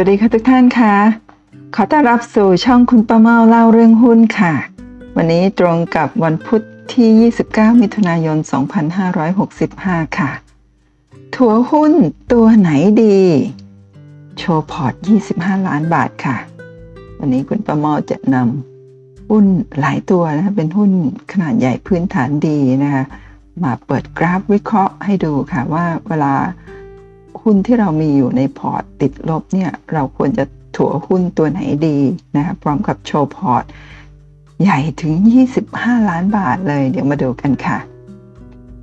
วัสดีค่ะทุกท่านค่ะขอต้อนรับสู่ช่องคุณป้าเมาเล่าเรื่องหุ้นค่ะ วันนี้ตรงกับวันพุธที่ 29 มิถุนายน 2565 ค่ะ ถัวหุ้นตัวไหนดี โชว์พอร์ต 25 ล้านบาทค่ะ วันนี้คุณป้าเมาจะนำหุ้นหลายตัวนะคะเป็นหุ้นขนาดใหญ่พื้นฐานดีนะคะ มาเปิดกราฟวิเคราะห์ให้ดูค่ะว่าเวลา หุ้นที่เรามีอยู่ในพอร์ตติดลบเนี่ยเราควรจะถัวหุ้นตัวไหนดีนะคะพร้อมกับโชว์พอร์ตใหญ่ถึง 25 ล้านบาทเลย เดี๋ยวมาดูกันค่ะ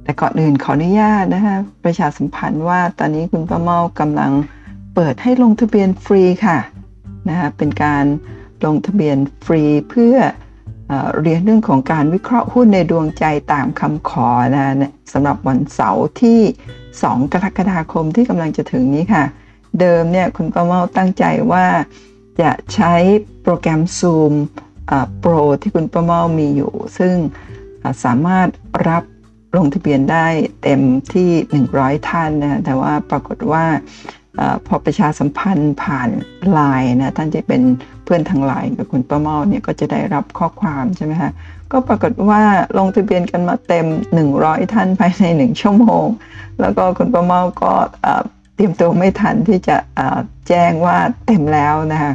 แต่ก่อนอื่นขออนุญาตนะคะประชาสัมพันธ์ว่าตอนนี้คุณป้าเมากำลังเปิดให้ลงทะเบียนฟรีค่ะนะคะเป็นการลงทะเบียนฟรีเพื่อเรียนเรื่องของการวิเคราะห์หุ้นในดวงใจตามคำขอนะสำหรับวันเสาร์ที่ 2 กรกฎาคมที่กำลังจะถึงนี้ค่ะ เดิมเนี่ยคุณป้าเมาตั้งใจว่าจะใช้โปรแกรม Zoom Pro ที่คุณป้าเมามีอยู่ ซึ่งสามารถรับลงทะเบียนได้เต็มที่ 100 ท่านนะแต่ว่าปรากฏว่าพอประชาสัมพันธ์ผ่านไลน์นะท่านที่เป็นเพื่อนทางไลน์กับคุณป้าเมาเนี่ยก็จะได้รับข้อความใช่ไหมคะ ก็ปรากฏว่าลงทะเบียนกันมาเต็ม 100 ท่านภายใน 1 ชั่วโมง แล้วก็คุณป้าเมาก็เตรียมตัวไม่ทันที่จะแจ้งว่าเต็มแล้วนะคะ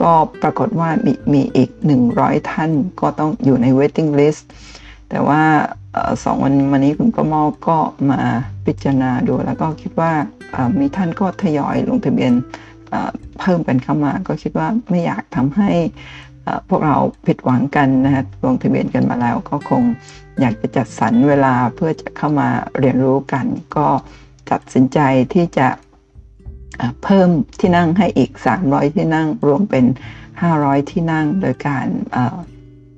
ก็ปรากฏว่ามีมีอีก 100 ท่านก็ต้องอยู่ใน waiting list แต่ว่าสองวันวันนี้คุณประมอก็มาพิจารณาดู แล้วก็คิดว่ามีท่านก็ทยอยลงทะเบียนเพิ่มกันเข้ามา ก็คิดว่าไม่อยากทำให้ พวกเราผิดหวังกันนะฮะลงทะเบียนกันมาแล้ว ก็คงอยากจะจัดสรรเวลาเพื่อจะเข้ามาเรียนรู้กัน ก็ตัดสินใจที่จะเพิ่มที่นั่งให้อีก 300 ที่นั่งรวมเป็น 500 ที่นั่งโดยการ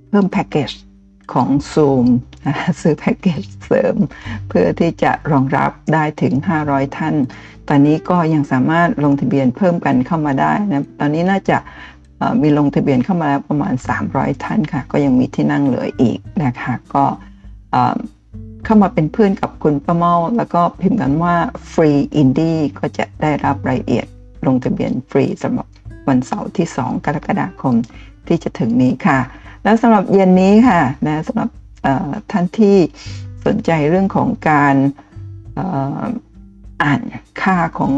เพิ่มแพ็กเกจของ Zoom ซื้อแพ็กเกจเสริม เพื่อที่จะรองรับได้ถึง 500 ท่าน ตอนนี้ก็ยังสามารถลงทะเบียนเพิ่มกันเข้ามาได้นะ ตอนนี้น่าจะ มีลงทะเบียนเข้ามาแล้วประมาณ 300 ท่านค่ะ ก็ยังมีที่นั่งเหลืออีกนะคะ ก็เข้ามาเป็นเพื่อนกับคุณป้าเมาแล้วก็พิมพ์กันว่าฟรีอินดี้ก็จะได้รับรายละเอียดลงทะเบียนฟรีสำหรับวันเสาร์ที่ 2 กรกฎาคมที่จะถึงนี้ค่ะ แล้วสำหรับเย็นนี้ค่ะนะสำหรับท่านที่สนใจเรื่องของการอ่านค่าของ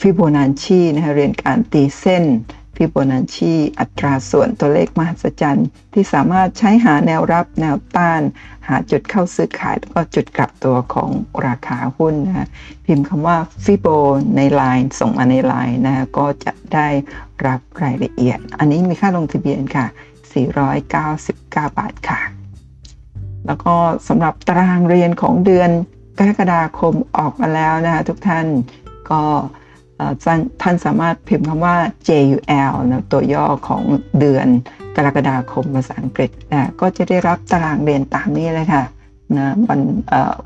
ฟิโบนัชชีนะคะเรียนการตีเส้น ฟิโบนัชชีอัตราส่วนตัวเลขมหัศจรรย์ ที่สามารถใช้หาแนวรับแนวต้าน หาจุดเข้าซื้อขาย แล้วก็จุดกลับตัวของราคาหุ้นนะพิมพ์คำว่าฟิโบในไลน์ส่งมาในไลน์นะก็จะได้รับรายละเอียด อันนี้มีค่าลงทะเบียนค่ะ 499 บาทค่ะ แล้วก็สำหรับตารางเรียนของเดือนกรกฎาคมออกมาแล้วนะคะทุกท่านก็ ท่านสามารถพิมพ์คำว่า JUL นะตัวย่อของเดือนกรกฎาคมภาษาอังกฤษนะก็จะได้รับตารางเรียนตามนี้เลยค่ะนะวัน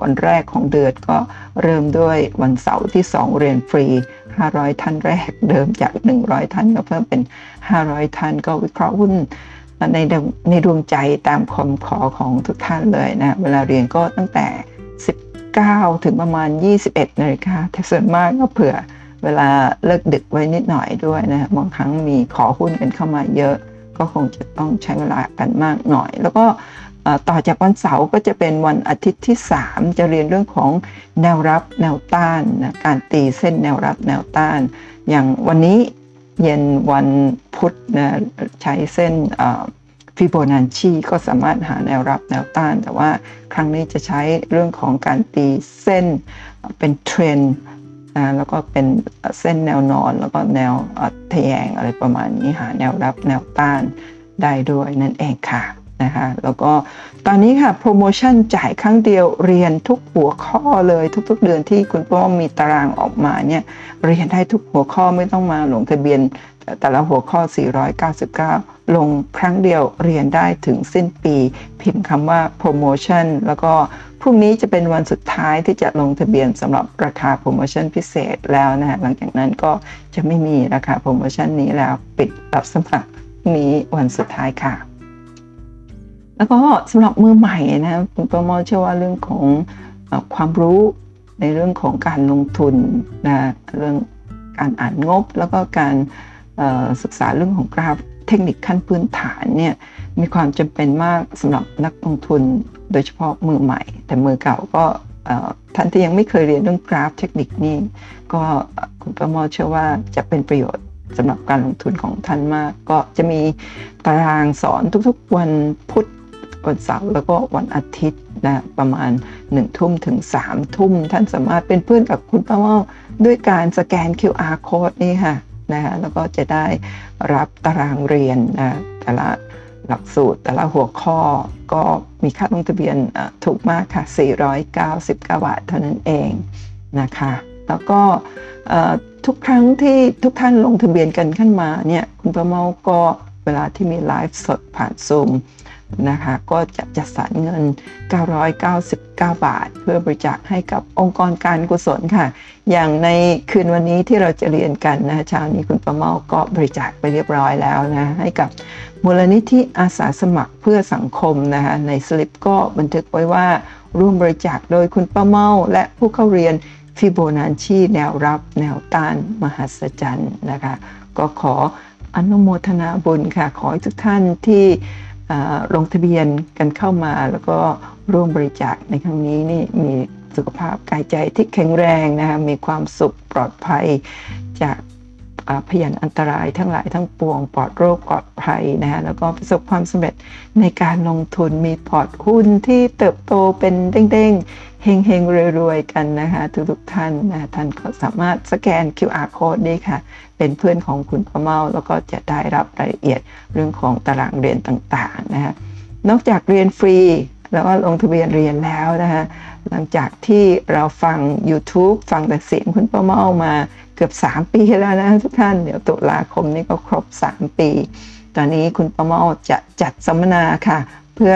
วันแรกของเดือนก็เริ่มด้วยวันเสาร์ที่ 2 เรียนฟรี 500 ท่านแรกเดิมจาก 100 ท่านก็เพิ่มเป็น 500 ท่านก็วิเคราะห์หุ้นในในดวงใจตามคำขอของทุกท่านเลยนะ เวลาเรียนก็ตั้งแต่ 19 ถึงประมาณ 21นาฬิกาแต่ส่วนมากก็เผื่อ เวลาเลิกดึกไว้นิดหน่อยด้วยนะบางครั้งมีขอหุ้นกันเข้ามาเยอะ ก็คงจะต้องใช้เวลากันมากหน่อย แล้วก็ต่อจากวันเสาร์ก็จะเป็นวันอาทิตย์ที่ 3 จะเรียนเรื่องของแนวรับแนวต้านนะการตีเส้นแนวรับแนวต้าน อย่างวันนี้เย็นวันพุธนะใช้เส้นฟิโบนัชชีก็สามารถหาแนวรับแนวต้าน แต่ว่าครั้งนี้จะใช้เรื่องของการตีเส้นเป็นเทรน นะแล้วก็เป็นเส้นแนวนอน แล้วก็แนวทะแยงอะไรประมาณนี้หาแนวรับแนวต้านได้ด้วยนั่นเองค่ะนะคะแล้วก็ตอนนี้ค่ะโปรโมชั่นจ่ายครั้งเดียวเรียนทุกหัวข้อเลยทุกๆ เดือนที่คุณป้อมมีตารางออกมาเนี่ยเรียนได้ทุกหัวข้อไม่ต้องมาลงทะเบียนแต่ละหัวข้อ 499 ลงครั้งเดียวเรียนได้ถึงสิ้นปี พิมพ์คำว่าโปรโมชั่นแล้วก็ พรุ่งนี้จะเป็นวันสุดท้ายที่จะลงทะเบียนสำหรับราคาโปรโมชั่นพิเศษแล้วนะฮะหลังจากนั้นก็จะไม่มีราคาโปรโมชั่นนี้แล้วปิดรับสมัครนี้วันสุดท้ายค่ะ แล้วก็สำหรับมือใหม่นะคุณประมอเชื่อว่าเรื่องของความรู้ในเรื่องของการลงทุนนะเรื่องการอ่านงบแล้วก็การศึกษาเรื่องของกราฟเทคนิคขั้นพื้นฐานเนี่ย มีความจำเป็นมากสำหรับนักลงทุนโดยเฉพาะมือใหม่ แต่มือเก่าก็ท่านที่ยังไม่เคยเรียนเรื่องกราฟเทคนิคนี้ก็คุณประมอเชื่อว่าจะเป็นประโยชน์สำหรับการลงทุนของท่านมาก ก็จะมีตารางสอนทุกๆ วันพุธวันเสาร์แล้วก็วันอาทิตย์นะประมาณ1ทุ่มถึง3ทุ่มท่านสามารถเป็นเพื่อนกับคุณป้าเมาด้วยการสแกน QR code นี่ค่ะนะแล้วก็จะได้รับตารางเรียนนะแต่ละ หลักสูตร แต่ละหัวข้อก็มีค่าลงทะเบียนถูกมากค่ะ 499 บาทเท่านั้นเองนะคะ แล้วก็ทุกครั้งที่ทุกท่านลงทะเบียนกันขึ้นมาเนี่ย คุณประเมาก็เวลาที่มีไลฟ์สดผ่านซูม นะคะ ก็จะจัดสรรเงิน 999 บาท เพื่อบริจาคให้กับองค์กรการกุศลค่ะ อย่างในคืนวันนี้ที่เราจะเรียนกันนะเช้านี้คุณประเมาก็บริจาคไปเรียบร้อยแล้วนะ ให้กับมูลนิธิอาสาสมัครเพื่อสังคมนะคะในสลิปก็บันทึกไว้ว่าร่วมบริจาคโดยคุณป้าเมาและผู้เข้าเรียนฟิโบนัชชีแนวรับแนวต้านมหัศจรรย์นะคะ ก็ขออนุโมทนาบุญค่ะ ขอให้ทุกท่านที่ ลงทะเบียนกันเข้ามาแล้วก็ร่วมบริจาคในครั้งนี้นี่มีสุขภาพกายใจที่แข็งแรงนะคะมีความสุขปลอดภัยจาก พยานอันตรายทั้งหลายทั้งปวงปลอดโรคปลอดภัยนะฮะแล้วก็ประสบความสำเร็จในการลงทุนมีพอร์ตหุ้นที่เติบโตเป็นเด้งๆเฮงเฮงรวยๆกันนะคะทุกๆท่านนะท่านก็สามารถสแกน QR code ได้ค่ะ เป็นเพื่อนของคุณประเมา แล้วก็จะได้รับรายละเอียดเรื่องของตารางเรียนต่างๆนะคะนอกจากเรียนฟรีแล้วก็ลงทะเบียนเรียนแล้วนะคะ หลังจากที่เราฟัง YouTube ฟังแต่เสียงคุณประเมามาเกือบ 3 ปีแล้วนะทุกท่าน เดี๋ยวตุลาคมนี้ก็ครบ 3 ปี ตอนนี้คุณประเมาจะจัดสัมมนาค่ะ เพื่อ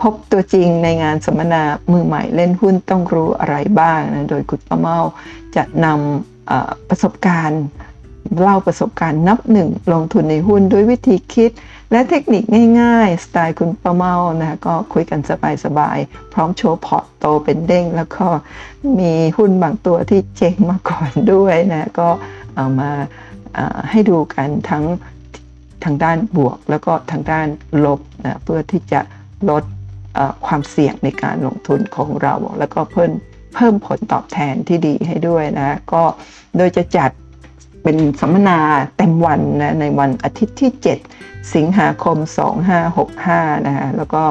พบตัวจริงในงานสัมมนามือใหม่เล่นหุ้นต้องรู้อะไรบ้างนะโดยคุณประเมาจะนำประสบการณ์เล่าประสบการณ์นับหนึ่งลงทุนในหุ้นด้วยวิธีคิด และเทคนิคง่ายๆ สไตล์คุณประเมานะก็คุยกันสบายๆ พร้อมโชว์พอร์ตโตเป็นเด้ง แล้วก็มีหุ้นบางตัวที่เจ๊งมาก่อนด้วยนะก็เอามาให้ดูกันทั้งทางด้านบวกแล้วก็ทางด้านลบนะเพื่อที่จะลดความเสี่ยงในการลงทุนของเรา แล้วก็เพิ่มเพิ่มผลตอบแทนที่ดีให้ด้วยนะก็โดยจะจัดเป็นสัมมนาเต็มวันนะในวันอาทิตย์ที่ 7 สิงหาคม 2565 นะฮะแล้วก็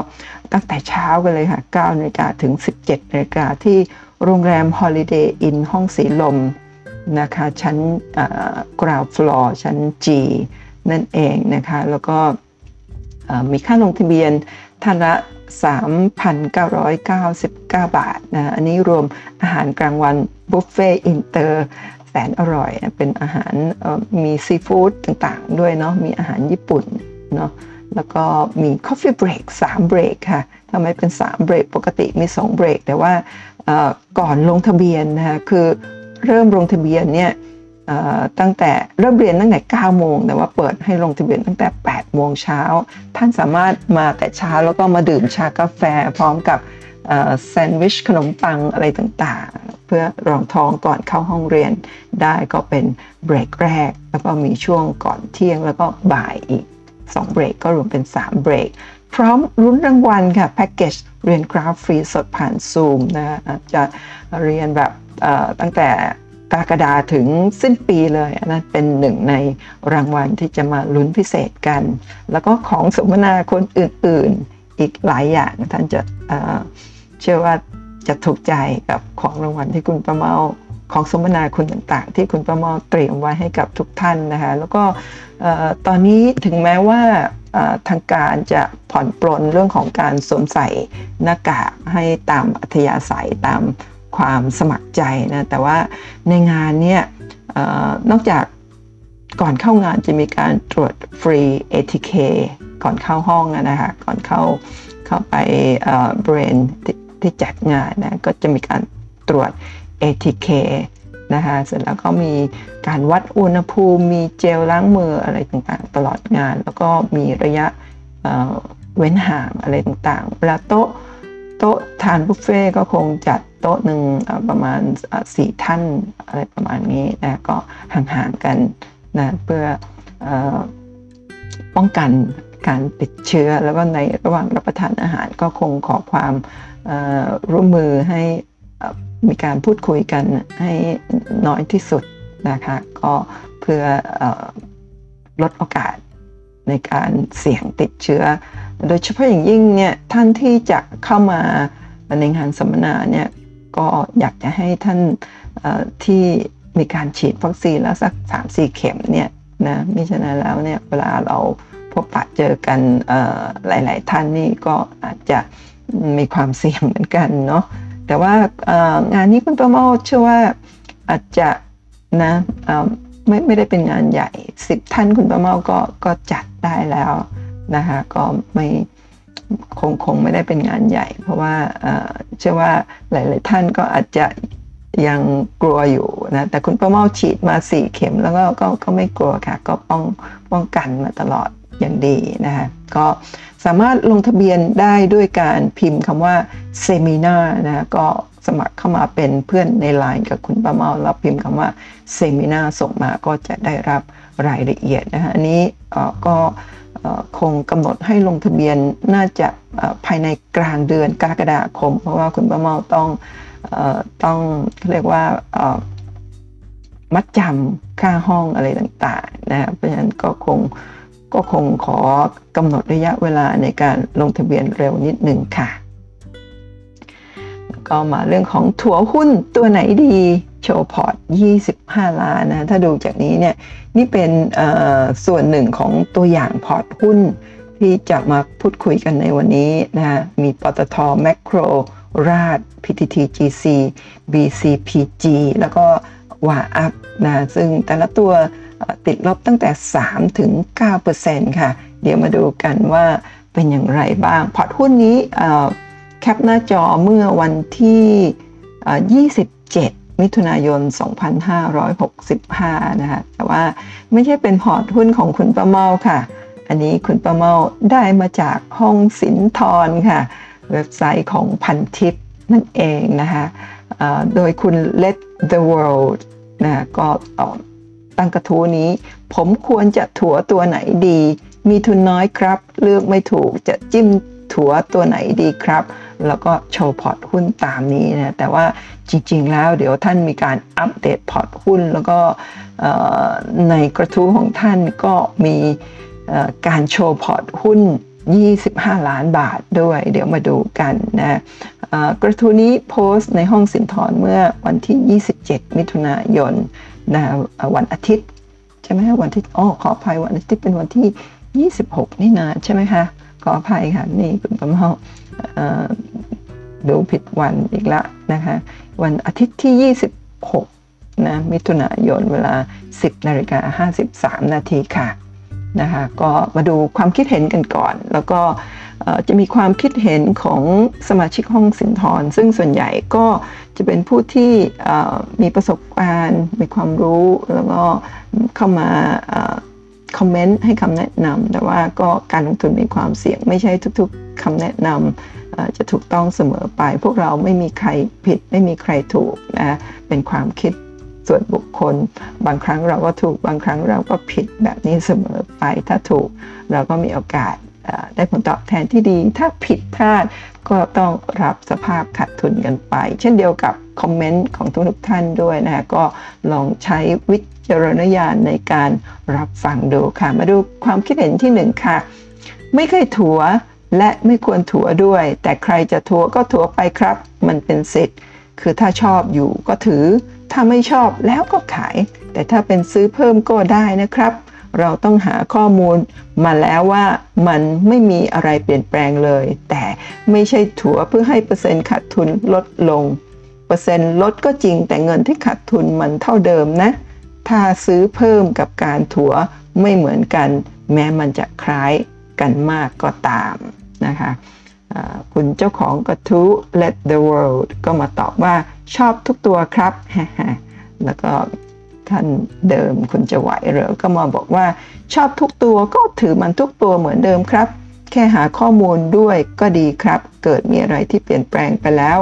ตั้งแต่เช้ากันเลยค่ะ 9นาฬิกาถึง 17นาฬิกาที่โรงแรม Holiday Inn ห้องสีลมนะคะ ชั้น ground floor ชั้น G นั่นเองนะคะ แล้วก็มีค่าลงทะเบียนท่านละ 3,999 บาทนะ อันนี้รวมอาหารกลางวันบุฟเฟ่อินเตอร์ แสนอร่อย เป็นอาหารมีซีฟู้ดต่างๆ ด้วยเนาะมีอาหารญี่ปุ่นเนาะแล้วก็มี Coffee Break 3เบรกค่ะทำไมเป็น3เบรกปกติมี2เบรกแต่ว่าก่อนลงทะเบียนนะคะคือเริ่มลงทะเบียนเนี่ยตั้งแต่เริ่มเรียนตั้งแต่9โมงแต่ว่าเปิดให้ลงทะเบียนตั้งแต่ 8 โมงเช้า ท่านสามารถมาแต่เช้าแล้วก็มาดื่มชากาแฟพร้อมกับ แซนด์วิชขนมปังอะไรต่างๆ เพื่อรองท้องก่อนเข้าห้องเรียนได้ก็เป็นเบรกแรก แล้วก็มีช่วงก่อนเที่ยงแล้วก็บ่ายอีก2เบรกก็รวมเป็น 3 เบรก พร้อมรุ้นรางวัลค่ะแพ็กเกจเรียนกราฟฟรีสดผ่านซูมนะจะเรียนแบบตั้งแต่กรกฎาถึงสิ้นปีเลยอันนั้นเป็นหนึ่งในรางวัลที่จะมาลุ้นพิเศษกัน แล้วก็ของสมนาคนอื่น ๆ อีกหลายอย่างท่านจะ เชื่อว่าจะถูกใจกับของรางวัลที่คุณประเมาของสมนาคุณต่างๆ ที่คุณประเมาเตรียมไว้ให้กับทุกท่านนะคะแล้วก็ตอนนี้ถึงแม้ว่าทางการจะผ่อนปลนเรื่องของการสวมใส่หน้ากากให้ตามอัธยาศัยตามความสมัครใจนะแต่ว่าในงานเนี่ยนอกจากก่อนเข้างานจะมีการตรวจฟรี ATK ก่อนเข้าห้องนะคะก่อนเข้าเข้าไปเบรน ที่จัดงานนะก็จะมีการตรวจ ATK นะคะเสร็จแล้วก็มีการวัดอุณหภูมิมีเจลล้างมืออะไรต่างๆ ตลอดงาน แล้วก็มีระยะเว้นห่างอะไรต่างๆเวลาโต๊ะโต๊ะทานบุฟเฟ่ก็คงจัดโต๊ะหนึ่งประมาณสี่ท่านอะไรประมาณนี้นะก็ห่างๆกันนะเพื่อป้องกันการติดเชื้อแล้วก็ในระหว่างรับประทานอาหารก็คงขอความ ร่วมมือให้มีการพูดคุยกันให้น้อยที่สุดนะคะก็เพื่อลดโอกาสในการเสี่ยงติดเชื้อ โดยเฉพาะอย่างยิ่งเนี่ยท่านที่จะเข้ามาในงานสัมมนาเนี่ยก็อยากจะให้ท่านที่มีการฉีดวัคซีนแล้วสัก 3 4 เข็มเนี่ยนะมิฉะนั้นแล้วเนี่ยเวลาเราพบปะเจอกันหลาย ๆ ท่านนี่ก็อาจจะ มีความเสี่ยงเหมือนกันเนาะแต่ว่างานนี้คุณประโมทเชื่อว่าอาจจะนะไม่ไม่ได้เป็นงานใหญ่สิบท่านคุณประเมาก็ก็จัดได้แล้วนะคะก็ไม่คงคงไม่ได้เป็นงานใหญ่ เพราะว่าเชื่อว่าหลาย ๆ ท่านก็อาจจะยังกลัวอยู่นะแต่คุณประเมาฉีดมาสี่เข็มแล้วก็ก็ก็ไม่กลัวค่ะ ก็ป้องป้องกันมาตลอด อย่างดีนะคะก็สามารถลงทะเบียนได้ด้วยการพิมพ์คำว่าเซมินานะก็สมัครเข้ามาเป็นเพื่อนในไลน์กับคุณป้าเมาแล้วพิมพ์คำว่าเซมินาส่งมาก็จะได้รับรายละเอียดนะคะอันนี้ก็คงกำหนดให้ลงทะเบียนน่าจะภายในกลางเดือนกรกฎาคม เพราะว่าคุณป้าเมาต้องต้องเรียกว่ามัดจำค่าห้องอะไรต่างๆนะเพราะฉะนั้นก็คง ก็คงขอกำหนดระยะเวลาในการลงทะเบียนเร็วนิดหนึ่งค่ะ ก็มาเรื่องของถัวหุ้นตัวไหนดีโชว์พอร์ต 25 ล้านนะ ถ้าดูจากนี้เนี่ย นี่เป็นส่วนหนึ่งของตัวอย่างพอร์ตหุ้น ที่จะมาพูดคุยกันในวันนี้นะ มีปตทแมคโคร ราด PTTGC BCPG แล้วก็ WHAUP นะ ซึ่งแต่ละตัว ติดลบตั้งแต่ 3 ถึง 9%ค่ะ เดี๋ยวมาดูกันว่าเป็นอย่างไรบ้าง พอร์ตหุ้นนี้แคปหน้าจอเมื่อวันที่ 27 มิถุนายน 2565 นะคะแต่ว่าไม่ใช่เป็นพอร์ตหุ้นของคุณประเมาค่ะ อันนี้คุณประเมาได้มาจากห้องสินทรค่ะ เว็บไซต์ของพันทิปนั่นเองนะคะโดยคุณ Let the World นะก็ งกระทู้นี้ ผมควรจะถัวตัวไหนดี มีทุนน้อยครับ เลือกไม่ถูกจะจิ้มถัวตัวไหนดีครับ แล้วก็โชว์พอร์ตหุ้นตามนี้นะแต่ว่าจริง ๆ แล้วเดี๋ยวท่านมีการอัปเดตพอร์ตหุ้น แล้วก็ในกระทู้ของท่านก็มีการโชว์พอร์ตหุ้น 25 ล้านบาทด้วย เดี๋ยวมาดูกันนะกระทู้นี้โพสต์ในห้องสินทรเมื่อวันที่ 27 มิถุนายน นะวันอาทิตย์ใช่ไหมวันที่อ๋อขออภัยวันอาทิตย์เป็นวันที่ 26 นี่นาใช่ไหมคะขออภัยค่ะนี่คุณประเมาดูผิดวันอีกล้วนะคะวันอาทิตย์ที่ 26นะมิถุนายนเวลา 10นาฬิกา53 นาทีค่ะนะคะก็มาดูความคิดเห็นกันก่อน แล้วก็ จะมีความคิดเห็นของสมาชิกห้องสินทร ซึ่งส่วนใหญ่ก็จะเป็นผู้ที่มีประสบการณ์ มีความรู้ แล้วก็เข้ามาคอมเมนต์ให้คำแนะนำแต่ว่าก็การลงทุนมีความเสี่ยง ไม่ใช่ทุกๆคำแนะนำจะถูกต้องเสมอไป พวกเราไม่มีใครผิด ไม่มีใครถูกนะเป็นความคิดส่วนบุคคล บางครั้งเราก็ถูกบางครั้งเราก็ผิดแบบนี้เสมอไปถ้าถูก เราก็มีโอกาส ได้ผลตอบแทนที่ดี ถ้าผิดพลาดก็ต้องรับสภาพขาดทุนกันไป เช่นเดียวกับคอมเมนต์ของทุกท่านด้วยนะก็ลองใช้วิจารณญาณในการรับฟังดูค่ะ มาดูความคิดเห็นที่หนึ่งค่ะ ไม่เคยถัวและไม่ควรถัวด้วย แต่ใครจะถัวก็ถัวไปครับ มันเป็นสิทธิ์ คือถ้าชอบอยู่ก็ถือ ถ้าไม่ชอบแล้วก็ขาย แต่ถ้าเป็นซื้อเพิ่มก็ได้นะครับ เราต้องหาข้อมูลมาแล้วว่ามันไม่มีอะไรเปลี่ยนแปลงเลย แต่ไม่ใช่ถัวเพื่อให้เปอร์เซ็นต์ขาดทุนลดลง เปอร์เซ็นต์ลดก็จริงแต่เงินที่ขาดทุนมันเท่าเดิมนะ ถ้าซื้อเพิ่มกับการถัวไม่เหมือนกัน แม้มันจะคล้ายกันมากก็ตามนะคะคุณเจ้าของกระทู้ Let the World ก็มาตอบว่าชอบทุกตัวครับ แล้วก็ ท่านเดิมคุณจะไหวหรือก็มาบอกว่า ชอบทุกตัวก็ถือมันทุกตัวเหมือนเดิมครับ แค่หาข้อมูลด้วยก็ดีครับ เกิดมีอะไรที่เปลี่ยนแปลงไปแล้ว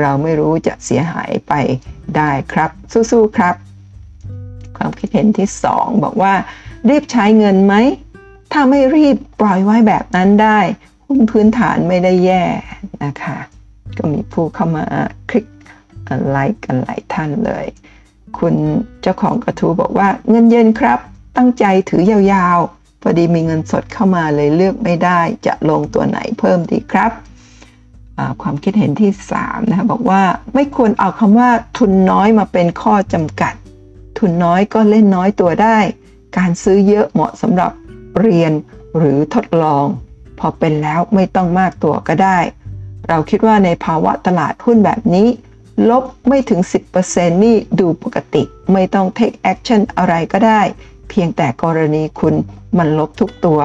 เราไม่รู้จะเสียหายไปได้ครับ สู้ๆครับ ความคิดเห็นที่ 2 บอกว่า รีบใช้เงินไหม ถ้าไม่รีบปล่อยไว้แบบนั้นได้หุ้นพื้นฐานไม่ได้แย่นะคะ ก็มีผู้เข้ามาคลิกไลค์กันหลายท่านเลย คุณเจ้าของกระทู้บอกว่าเงินเย็นครับ ตั้งใจถือยาวๆ พอดีมีเงินสดเข้ามาเลยเลือกไม่ได้ จะลงตัวไหนเพิ่มดีครับ ความคิดเห็นที่3นะคะบอกว่าไม่ควรเอาคำว่าทุนน้อยมาเป็นข้อจำกัด ทุนน้อยก็เล่นน้อยตัวได้ การซื้อเยอะเหมาะสำหรับเรียนหรือทดลอง พอเป็นแล้วไม่ต้องมากตัวก็ได้ เราคิดว่าในภาวะตลาดหุ้นแบบนี้ ลบไม่ถึง 10%นี่ดูปกติ ไม่ต้อง take action อะไรก็ได้ เพียงแต่กรณีคุณมันลบทุกตัว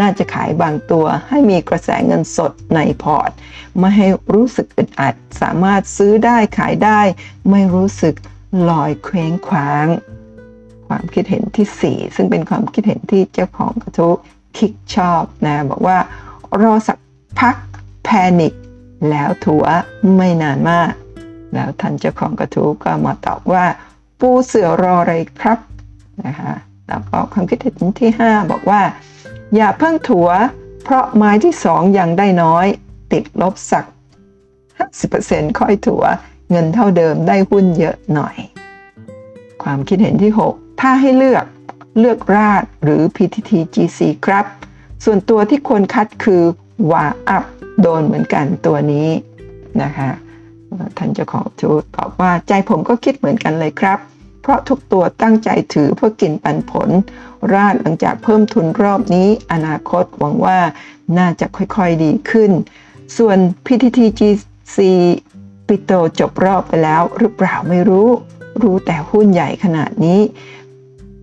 น่าจะขายบางตัวให้มีกระแสเงินสดในพอร์ต ไม่ให้รู้สึกอึดอัด สามารถซื้อได้ขายได้ ไม่รู้สึกลอยเคว้งคว้าง ความคิดเห็นที่ 4 ซึ่งเป็นความคิดเห็นที่เจ้าของกระทู้คิกชอบนะบอกว่ารอสักพักแพนิคแล้วถัวไม่นานมาก แล้วท่านเจ้าของกระทู้ก็มาตอบว่า ปูเสือรออะไรครับนะคะแล้วก็ความคิดเห็นที่ 5 บอกว่า อย่าเพิ่งถัว เพราะไม้ที่ 2 ยังได้น้อย ติดลบสัก 50%ค่อยถัว เงินเท่าเดิมได้หุ้นเยอะหน่อย ความคิดเห็นที่ 6 ถ้าให้เลือกเลือกราดหรือ PTTGC ครับ ส่วนตัวที่ควรคัดคือวาอัพโดนเหมือนกันตัวนี้นะคะ ท่านเจ้าของทูตอบว่าใจผมก็คิดเหมือนกันเลยครับ เพราะทุกตัวตั้งใจถือเพื่อกินปันผล ราดหลังจากเพิ่มทุนรอบนี้ อนาคตหวังว่าน่าจะค่อยๆดีขึ้น ส่วน PTTGC ปิโตจบรอบไปแล้วหรือเปล่าไม่รู้ รู้แต่หุ้นใหญ่ขนาดนี้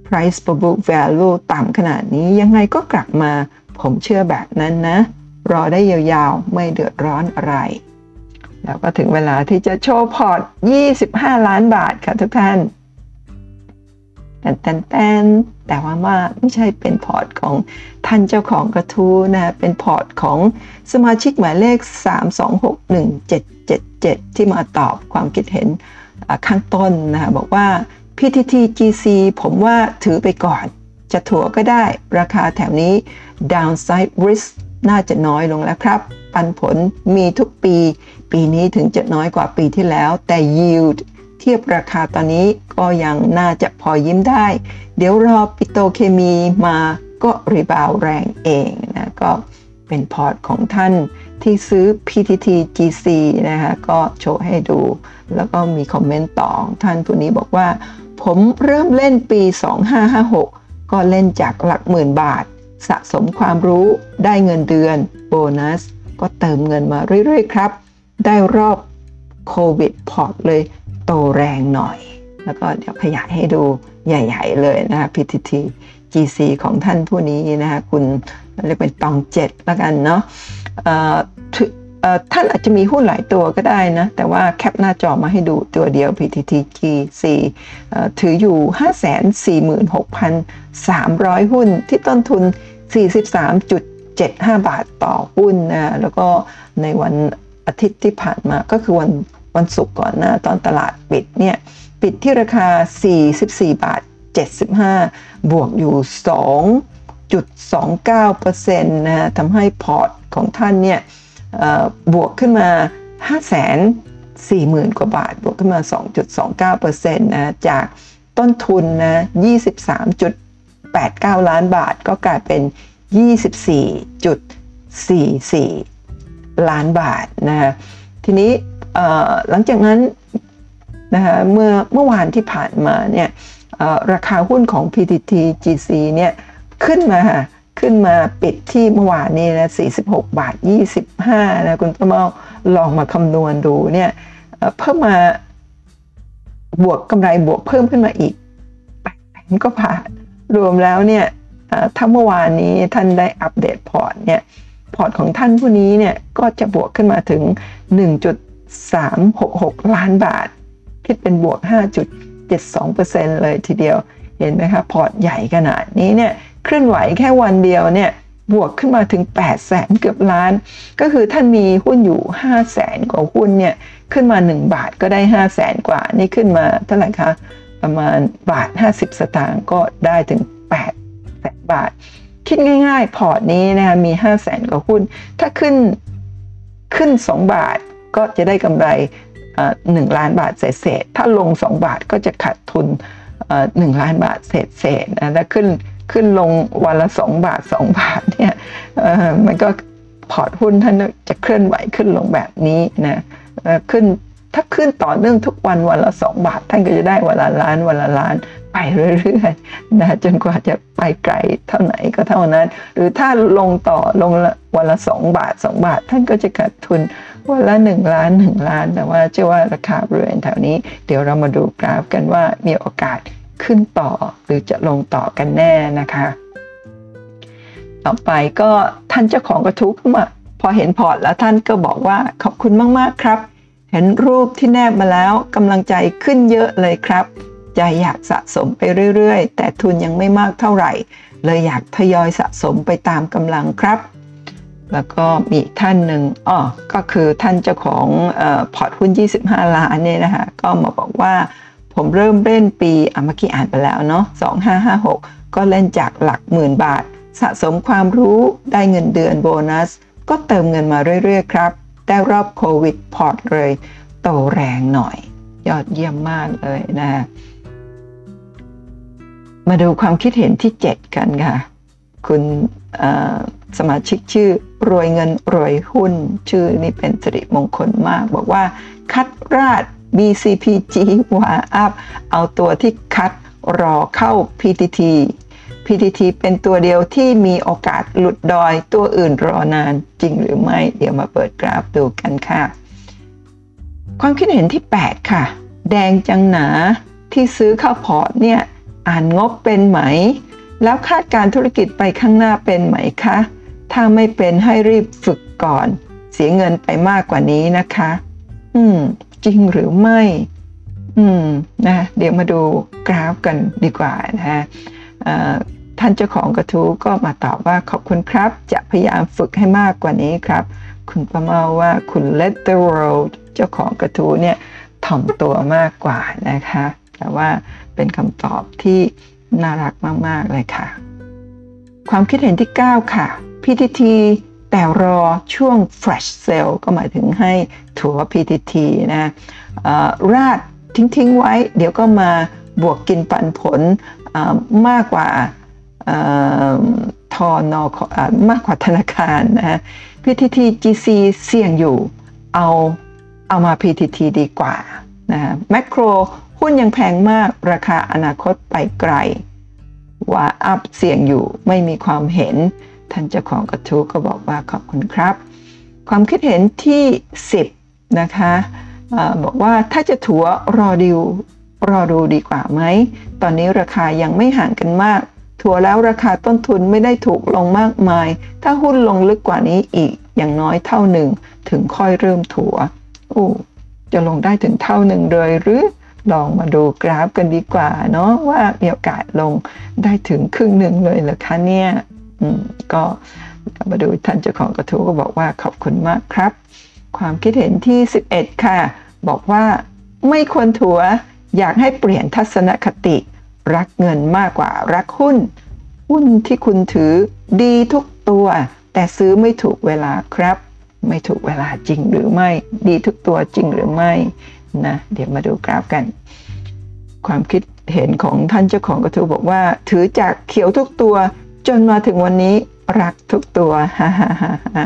price per book value ต่ำขนาดนี้ยังไงก็กลับมา ผมเชื่อแบบนั้นนะ รอได้ยาวๆ ไม่เดือดร้อนอะไร แล้วก็ถึงเวลาที่จะโชว์พอร์ต 25 ล้านบาทค่ะทุกท่านแตนแตนแตนแต่ว่าว่าไม่ใช่เป็นพอร์ตของท่านเจ้าของกระทู้นะ เป็นพอร์ตของสมาชิกหมายเลข 3261777 ที่มาตอบความคิดเห็นข้างต้นนะคะบอกว่า PTTGC ผมว่าถือไปก่อน จะถัวก็ได้ราคาแถวนี้ downside risk น่าจะน้อยลงแล้วครับ ปันผลมีทุกปี ปีนี้ถึงจะน้อยกว่าปีที่แล้ว แต่ yield เทียบราคาตอนนี้ก็ยังน่าจะพอยิ้มได้ เดี๋ยวรอปิโตเคมีมาก็ rebound แรงเองนะก็เป็นพอร์ตของท่านที่ซื้อ PTTGC นะคะก็โชว์ให้ดู แล้วก็มีคอมเมนต์ต่อท่านผู้นี้บอกว่า ผมเริ่มเล่นปี 2556 ก็เล่นจากหลักหมื่นบาท สะสมความรู้ได้เงินเดือน โบนัส ก็เติมเงินมาเรื่อยๆครับ ได้รอบโควิดพอร์ตเลยโตแรงหน่อย แล้วก็เดี๋ยวขยายให้ดูใหญ่ ๆ เลยนะคะ PTT GC ของท่านผู้นี้นะคะคุณเรียกเป็นตองเจ็ดแล้วกันเนาะท่านอาจจะมีหุ้นหลายตัวก็ได้นะ แต่ว่าแคปหน้าจอมาให้ดูตัวเดียว PTTGC ถืออยู่ 546,300 หุ้นที่ต้นทุน 43.75 บาทต่อหุ้นนะแล้วก็ในวัน อาทิตย์ที่ผ่านมาก็คือวันวันศุกร์ก่อนหน้าตอนตลาดปิดเนี่ย ปิดที่ราคา 44 บาท 75 บวกอยู่ 2.29%นะทำให้พอร์ตของท่านเนี่ยบวกขึ้นมา5 4 0 0 0 0 กว่าบาท บวกขึ้นมา 2.29%นะจากต้นทุนนะ23.89 ล้านบาท ก็กลายเป็น 24.44 ล้านบาทนะทีนี้หลังจากนั้นนะคะเมื่อเมื่อวานที่ผ่านมาเนี่ยราคาหุ้นของ PTT GC เนี่ยขึ้นมาขึ้นมาปิดที่เมื่อวานนี้นะ46 บาท 25นะคุณต้นเมาลองมาคำนวณดูเนี่ยเพิ่มมาบวกกำไรบวกเพิ่มขึ้นมาอีก8แสนก็ผ่านรวมแล้วเนี่ยถ้าเมื่อวานนี้ท่านได้อัปเดตพอร์ตเนี่ย พอร์ตของท่านผู้นี้เนี่ยก็จะบวกขึ้นมาถึง 1.366 ล้านบาท คิดเป็นบวก 5.72%เลยทีเดียว เห็นไหมคะพอร์ตใหญ่ขนาดนี้เนี่ยเคลื่อนไหวแค่วันเดียวเนี่ยบวกขึ้นมาถึง 8 0 0แสนเกือบล้าน ก็คือท่านมีหุ้นอยู่ 5 0 0แสนกว่าหุ้นเนี่ยขึ้นมา 1 บาทก็ได้ 5 0 0แสนกว่า นี่ขึ้นมาเท่าไหร่คะ ประมาณบาท 50 สตางค์ก็ได้ถึง8แสนบาท คิดง่าย ๆ พอร์ตนี้นะคะมี 5 0 0แสนกว่าหุ้น ถ้าขึ้นขึ้น 2 บาทก็จะได้กำไรหนึ่งล้านบาทเศษถ้าลง 2 บาทก็จะขาดทุนหนึ่งล้านบาทเศษเศษนะถ้าขึ้นขึ้นลงวันละ 2 บาท 2 บาทเนี่ยมันก็พอร์ตหุ้นท่านจะเคลื่อนไหวขึ้นลงแบบนี้นะขึ้นถ้าขึ้นต่อเนื่องทุกวันวันละ 2 บาท ท่านก็จะได้วันละล้านวันละล้าน ไปเรื่อยๆนะจนกว่าจะไปไกลเท่าไหนก็เท่านั้น หรือถ้าลงต่อลงวันละ 2 บาท 2 บาท ท่านก็จะขาดทุนวันละ 1 ล้าน 1 ล้าน แต่ว่าเชื่อว่าราคาบริเวณแถวนี้ เดี๋ยวเรามาดูกราฟกันว่ามีโอกาสขึ้นต่อหรือจะลงต่อกันแน่นะคะ ต่อไปก็ท่านเจ้าของกระทุกมาพอเห็นพอร์ตแล้วท่านก็บอกว่าขอบคุณมากๆครับ เห็นรูปที่แนบมาแล้วกำลังใจขึ้นเยอะเลยครับ ใจอยากสะสมไปเรื่อยๆ แต่ทุนยังไม่มากเท่าไหร่ เลยอยากทยอยสะสมไปตามกำลังครับ แล้วก็มีท่านหนึ่งอ๋อก็คือท่านเจ้าของพอร์ตหุ้น 25 ล้านเนี่ยนะคะก็มาบอกว่า ผมเริ่มเล่นปีอะเมื่อกี้อ่านไปแล้วเนาะ2556 ก็เล่นจากหลักหมื่นบาท สะสมความรู้ได้เงินเดือนโบนัส ก็เติมเงินมาเรื่อยๆครับได้รอบโควิดพอร์ตเลย โตแรงหน่อย ยอดเยี่ยมมากเลยนะ มาดูความคิดเห็นที่ 7 กันค่ะ คุณสมาชิกชื่อรวยเงินรวยหุ้น ชื่อนี่เป็นสิริมงคลมาก บอกว่า คัดราด BCPG วาอัพเอาตัวที่คัดรอเข้า PTT PTT เป็นตัวเดียวที่มีโอกาสหลุดดอยตัวอื่นรอนานจริงหรือไม่ เดี๋ยวมาเปิดกราฟดูกันค่ะ ความคิดเห็นที่ 8 ค่ะ แดงจังหนาที่ซื้อเข้าพอร์ตเนี่ย อ่านงบเป็นไหม แล้วคาดการธุรกิจไปข้างหน้าเป็นไหมคะ ถ้าไม่เป็นให้รีบฝึกก่อน เสียเงินไปมากกว่านี้นะคะ อืม จริงหรือไม่ อืม นะ เดี๋ยวมาดูกราฟกันดีกว่านะฮะท่านเจ้าของกระทู้ก็มาตอบว่าขอบคุณครับ จะพยายามฝึกให้มากกว่านี้ครับ คุณประเมาว่าคุณ let the world เจ้าของกระทู้เนี่ยถ่อมตัวมากกว่านะคะ แต่ว่าเป็นคำตอบที่น่ารักมาก ๆ เลยค่ะ ความคิดเห็นที่ 9 ค่ะ PTT แต่รอช่วง fresh sale ก็หมายถึงให้ถั่ว PTT นะราดทิ้ง ๆ ไว้ เดี๋ยวก็มาบวกกินปันผลมากกว่าทอนอมากกว่าธนาคารนะ PTT GC เสี่ยงอยู่เอาเอามา PTT ดีกว่านะแมคโคร หุ้นยังแพงมากราคาอนาคตไปไกล ว่าอัพเสี่ยงอยู่ไม่มีความเห็น ท่านเจ้าของกระทู้ก็บอกว่าขอบคุณครับ ความคิดเห็นที่ 10 นะคะอะบอกว่าถ้าจะถัวรอดิวรอดูดีกว่าไหม ตอนนี้ราคายังไม่ห่างกันมากถัวแล้วราคาต้นทุนไม่ได้ถูกลงมากมาย ถ้าหุ้นลงลึกกว่านี้อีกอย่างน้อยเท่าหนึ่ง ถึงค่อยเริ่มถัวโอ้จะลงได้ถึงเท่าหนึ่งเลยหรือ ลองมาดูกราฟกันดีกว่าเนาะว่ามีโอกาสลงได้ถึงครึ่งหนึ่งเลยเหรอคะเนี่ยก็มาดูท่านเจ้าของกระทู้ก็บอกว่าขอบคุณมากครับ ความคิดเห็นที่ 11 ค่ะ บอกว่าไม่ควรถัวอยากให้เปลี่ยนทัศนคติ รักเงินมากกว่ารักหุ้น หุ้นที่คุณถือดีทุกตัว แต่ซื้อไม่ถูกเวลาครับ ไม่ถูกเวลาจริงหรือไม่ ดีทุกตัวจริงหรือไม่ นะเดี๋ยวมาดูกราฟกัน ความคิดเห็นของท่านเจ้าของกระทู้บอกว่า ถือจากเขียวทุกตัว จนมาถึงวันนี้รักทุกตัวฮ่าฮ่าฮ่าฮ่า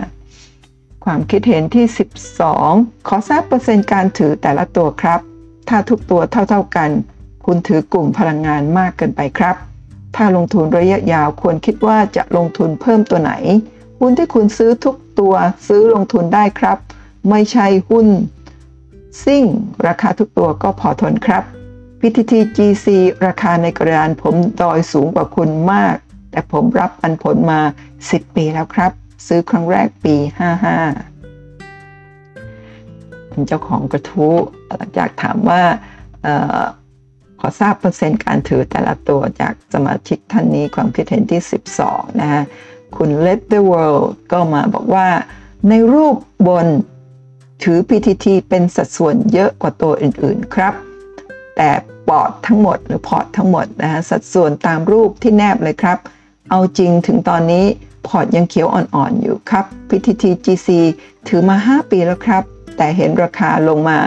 ความคิดเห็นที่ 12 ขอทราบเปอร์เซ็นต์การถือแต่ละตัวครับ ถ้าทุกตัวเท่า ๆกัน คุณถือกลุ่มพลังงานมากเกินไปครับ ถ้าลงทุนระยะยาวควรคิดว่าจะลงทุนเพิ่มตัวไหน หุ้นที่คุณซื้อทุกตัวซื้อลงทุนได้ครับ ไม่ใช่หุ้น ซิ่ง ราคาทุกตัวก็พอทนครับ PTT GC ราคาในกระดานผมดอยสูงกว่าคุณมาก แต่ผมรับปันผลมา 10 ปีแล้วครับ ซื้อครั้งแรกปี 55 เป็นเจ้าของกระทู้หลังจากถามว่าออขอทราบเปอร์เซ็นต์การถือแต่ละตัวจากสมาชิกท่านนี้ความคิดเห็นที่ 12 นะฮะ คุณ Let the World ก็มาบอกว่าในรูปบน ถือ PTT เป็นสัดส่วนเยอะกว่าตัวอื่นๆครับ แต่ปอดทั้งหมดหรือพอร์ตทั้งหมดนะฮะสัดส่วนตามรูปที่แนบเลยครับ เอาจริงถึงตอนนี้พอร์ตยังเขียวอ่อนๆอยู่ครับ PTTGC ถือมา 5 ปีแล้วครับ แต่เห็นราคาลงมา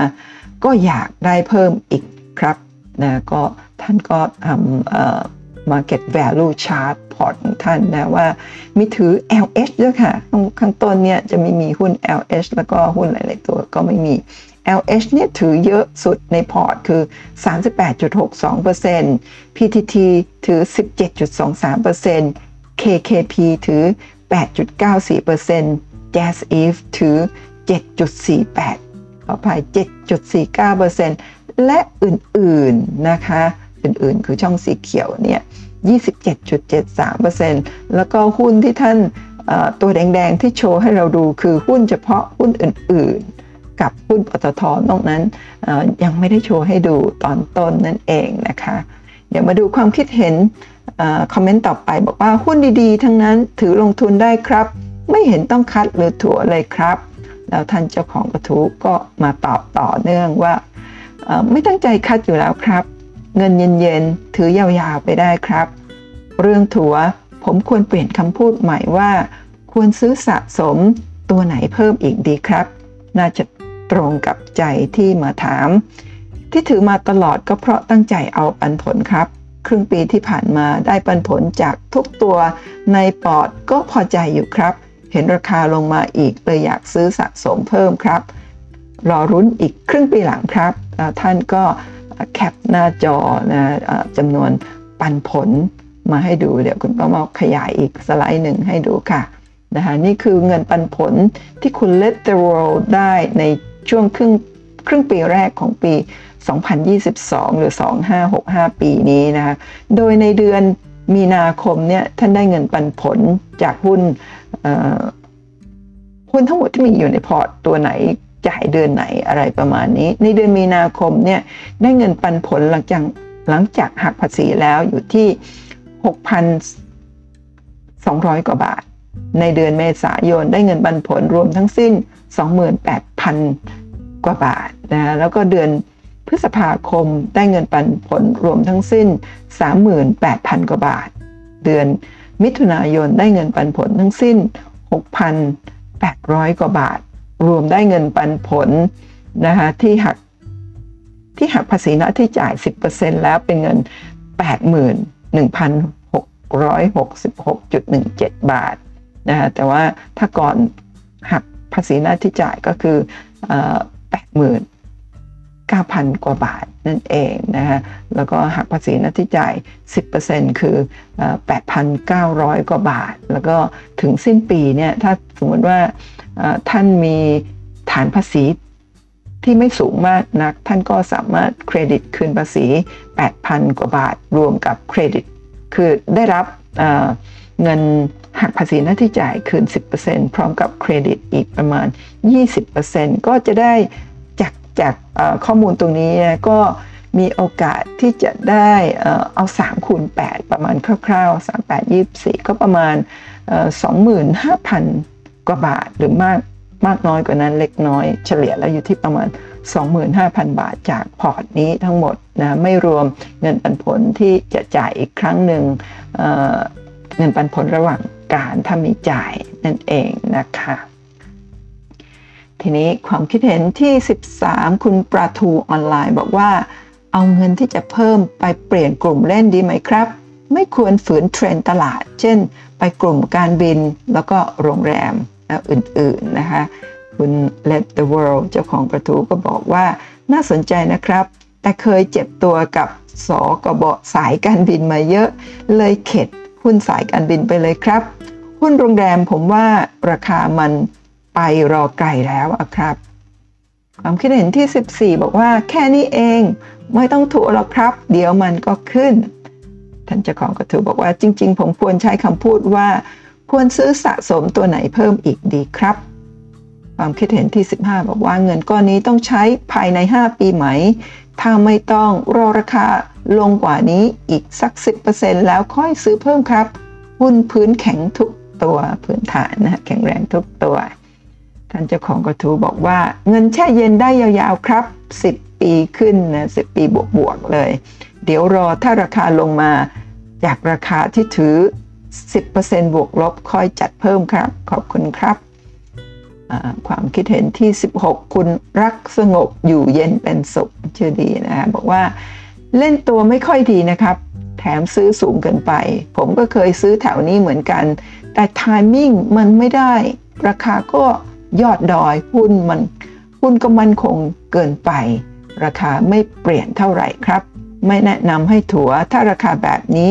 ก็อยากได้เพิ่มอีกครับนะก็ท่านก็ทำ market value chart พอร์ตของท่านนะว่ามีถือ LH ด้วยค่ะ ข้างต้นเนี่ยจะไม่มีหุ้น LH แล้วก็หุ้นหลาย ๆ ตัวก็ไม่มี LH เนี่ยถือเยอะสุดในพอร์ตคือ 38.62% PTT ถือ 17.23% KKP ถือ 8.94% Jazz Eve ถือ 7.48ขออภัย7.49%และอื่น ๆ นะคะ อื่น ๆ คือช่องสีเขียวเนี่ย 27.73%แล้วก็หุ้นที่ท่านตัวแดง ๆ ที่โชว์ให้เราดูคือหุ้นเฉพาะหุ้นอื่น ๆ กับหุ้นปตทนอกนั้นยังไม่ได้โชว์ให้ดูตอนต้นนั่นเองนะคะ เดี๋ยวมาดูความคิดเห็นคอมเมนต์ต่อไปบอกว่าหุ้นดีๆ ทั้งนั้นถือลงทุนได้ครับ ไม่เห็นต้องคัดหรือถั่วเลยครับ แล้วท่านเจ้าของกระทู้ก็มาตอบต่อเนื่องว่า ไม่ตั้งใจคัดอยู่แล้วครับ เงินเย็นๆ ถือยาวๆไปได้ครับ เรื่องถั่วผมควรเปลี่ยนคำพูดใหม่ว่า ควรซื้อสะสมตัวไหนเพิ่มอีกดีครับ น่าจะตรงกับใจที่มาถาม ที่ถือมาตลอดก็เพราะตั้งใจเอาปันผลครับ ครึ่งปีที่ผ่านมาได้ปันผลจากทุกตัวในปอดก็พอใจอยู่ครับ เห็นราคาลงมาอีกเลยอยากซื้อสะสมเพิ่มครับ รอรุ้นอีกครึ่งปีหลังครับ ท่านก็ แคปหน้าจอนะจำนวนปันผลมาให้ดูเดี๋ยวคุณป้ามาขยายอีกสไลด์หนึ่งให้ดูค่ะนะคะนี่คือเงินปันผลที่คุณ Let the World ได้ในช่วงครึ่งครึ่งปีแรกของปี 2022 หรือ 2565 ปีนี้นะคะโดยในเดือนมีนาคมเนี่ยท่านได้เงินปันผลจากหุ้นหุ้นทั้งหมดที่มีอยู่ในพอร์ตตัวไหน จ่ายเดือนไหนอะไรประมาณนี้ ในเดือนมีนาคมเนี่ยได้เงินปันผลหลังจากหลังจากหักภาษีแล้วอยู่ที่ 6,200 กว่าบาท ในเดือนเมษายนได้เงินปันผลรวมทั้งสิ้น 28,000 กว่าบาทนะแล้วก็เดือนพฤษภาคมได้เงินปันผลรวมทั้งสิ้น 38,000 กว่าบาท เดือนมิถุนายนได้เงินปันผลทั้งสิ้น 6,800 กว่าบาท รวมได้เงินปันผลนะคะที่หักที่หักภาษีหน้าที่จ่าย 10%แล้วเป็นเงิน 81,666.17 บาทนะคะแต่ว่าถ้าก่อนหักภาษีหน้าที่จ่ายก็คือ 80,000 9,000 กว่าบาทนั่นเองนะฮะแล้วก็หักภาษีหน้าที่จ่าย 10%คือ 8,900 กว่าบาท แล้วก็ถึงสิ้นปีเนี่ยถ้าสมมติว่า ท่านมีฐานภาษีที่ไม่สูงมากนัก ท่านก็สามารถเครดิตคืนภาษี 8,000 กว่าบาทรวมกับเครดิต คือได้รับเงินหักภาษีหน้าที่จ่ายคืน 10%พร้อมกับเครดิตอีกประมาณ 20%ก็จะได้จากจากข้อมูลตรงนี้ก็มีโอกาสที่จะได้เอา3คูณ8ประมาณคร่าวๆ 3 8 24 ก็ประมาณ 25,000 กว่าบาทหรือมากมากน้อยกว่านั้นเล็กน้อยเฉลี่ยแล้วอยู่ที่ประมาณ 25,000 บาทจากพอร์ตนี้ทั้งหมดนะไม่รวมเงินปันผลที่จะจ่ายอีกครั้งหนึ่งเเงินปันผลระหว่างการถ้ามีจ่ายนั่นเองนะคะทีนี้ความคิดเห็นที่ 13 คุณประทูออนไลน์บอกว่า เอาเงินที่จะเพิ่มไปเปลี่ยนกลุ่มเล่นดีไหมครับ ไม่ควรฝืนเทรนตลาด เช่น ไปกลุ่มการบินแล้วก็โรงแรม อื่นๆนะคะคุณ Let the World เจ้าของกระทู้ก็บอกว่าน่าสนใจนะครับ แต่เคยเจ็บตัวกับสอกบสายการบินมาเยอะ เลยเข็ดหุ้นสายการบินไปเลยครับ หุ้นโรงแรมผมว่าราคามันไปรอไกลแล้วครับ ความคิดเห็นที่ 14 บอกว่าแค่นี้เองไม่ต้องถูกหรอกครับ เดี๋ยวมันก็ขึ้น ท่านเจ้าของกระทูบอกว่าจริง ๆ ผมควรใช้คำพูดว่า ควรซื้อสะสมตัวไหนเพิ่มอีกดีครับ ความคิดเห็นที่ 15 บอกว่าเงินก้อนนี้ต้องใช้ภายใน 5 ปีไหม ถ้าไม่ต้องรอราคาลงกว่านี้อีกสัก 10%แล้วค่อยซื้อเพิ่มครับ หุ้นพื้นแข็งทุกตัวพื้นฐานนะแข็งแรงทุกตัว ท่านเจ้าของกระทู้บอกว่า เงินแช่เย็นได้ยาวๆครับ 10 ปีขึ้นนะสิปีบวกๆเลย เดี๋ยวรอถ้าราคาลงมาจากราคาที่ถือ 10%บวกลบค่อยจัดเพิ่มครับ ขอบคุณครับความคิดเห็นที่ 16 คุณรักสงบอยู่เย็นเป็นสุขชื่อดีนะคะบอกว่าเล่นตัวไม่ค่อยดีนะครับ แถมซื้อสูงเกินไป ผมก็เคยซื้อแถวนี้เหมือนกัน แต่ทามมิ่งมันไม่ได้ ราคาก็ยอดดอยหุ้นมันหุ้นก็มันคงเกินไป ราคาไม่เปลี่ยนเท่าไหร่ครับ ไม่แนะนำให้ถัวถ้าราคาแบบนี้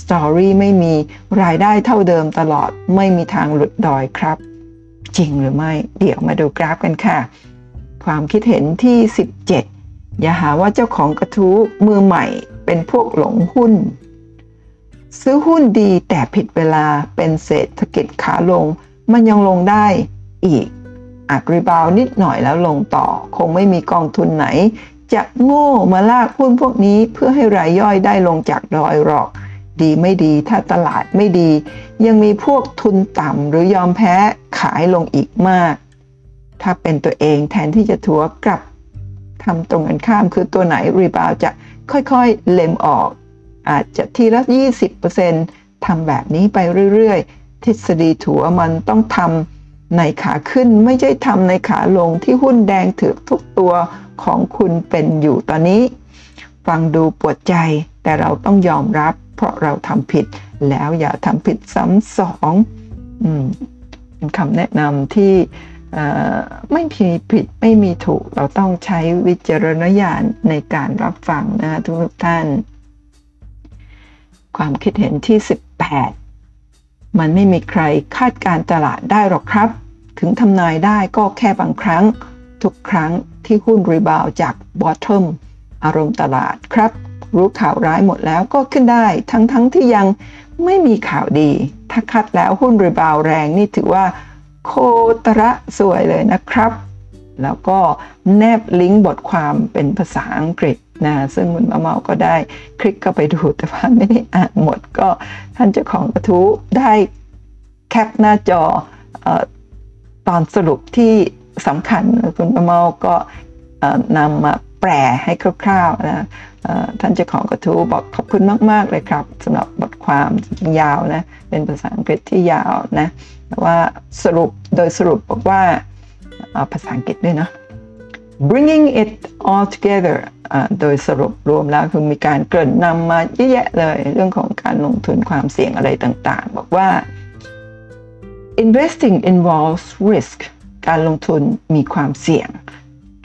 สตอรี่ไม่มีรายได้เท่าเดิมตลอดไม่มีทางหลุดดอยครับ จริงหรือไม่ เดี๋ยวมาดูกราฟกันค่ะ ความคิดเห็นที่ 17 อย่าหาว่าเจ้าของกระทู้มือใหม่เป็นพวกหลงหุ้น ซื้อหุ้นดีแต่ผิดเวลาเป็นเศรษฐกิจขาลง มันยังลงได้อีกอักรีบาวนิดหน่อยแล้วลงต่อ คงไม่มีกองทุนไหน จะโง่มาลากหุ้นพวกนี้เพื่อให้รายย่อยได้ลงจากดอยหรอก ดีไม่ดีถ้าตลาดไม่ดี ยังมีพวกทุนต่ำหรือยอมแพ้ขายลงอีกมาก ถ้าเป็นตัวเองแทนที่จะถัวกลับทำตรงกันข้ามคือตัวไหนรีบาวจะค่อยๆ เล็มออก อาจจะทีละ 20%ทำแบบนี้ไปเรื่อยๆ ทฤษฎีถัวมันต้องทำ ในขาขึ้นไม่ใช่ทำในขาลงที่หุ้นแดงถือทุกตัวของคุณเป็นอยู่ตอนนี้ ฟังดูปวดใจแต่เราต้องยอมรับ เพราะเราทำผิด แล้วอย่าทำผิดซ้ำสองอืมเป็นคำแนะนำที่ไม่มีผิดไม่มีถูกเราต้องใช้วิจารณญาณในการรับฟังนะทุกท่าน ความคิดเห็นที่ 18 มันไม่มีใครคาดการตลาดได้หรอกครับ ถึงทำนายได้ก็แค่บางครั้ง ทุกครั้งที่หุ้น rebound จาก bottom อารมณ์ตลาดครับ รู้ข่าวร้ายหมดแล้วก็ขึ้นได้ ทั้งๆที่ยังไม่มีข่าวดี ถ้าคัดแล้วหุ้น rebound แรงนี่ถือว่าโคตรสวยเลยนะครับ แล้วก็แนบลิงก์บทความเป็นภาษาอังกฤษนะซึ่งมุนมะเมาก็ได้คลิกเข้าไปดูแต่ว่าไม่ได้อ่านหมดก็ท่านเจ้าของกระทู้ได้แคปหน้าจออ ตอนสรุปที่สำคัญคุณมะเมาก็นำมาแปลให้คร่าวๆนะท่านเจ้าของกระทู้บอกขอบคุณมากๆเลยครับสำหรับบทความจริงยาวนะเป็นภาษาอังกฤษที่ยาวนะแต่ว่าสรุปโดยสรุปบอกว่าภาษาอังกฤษด้วยนะ bringing it all together โดยสรุปรวมแล้วคือมีการเกริ่นนำมาเยอะแยะเลย เรื่องของการลงทุนความเสี่ยงอะไรต่างๆ บอกว่า investing involves risk การลงทุนมีความเสี่ยง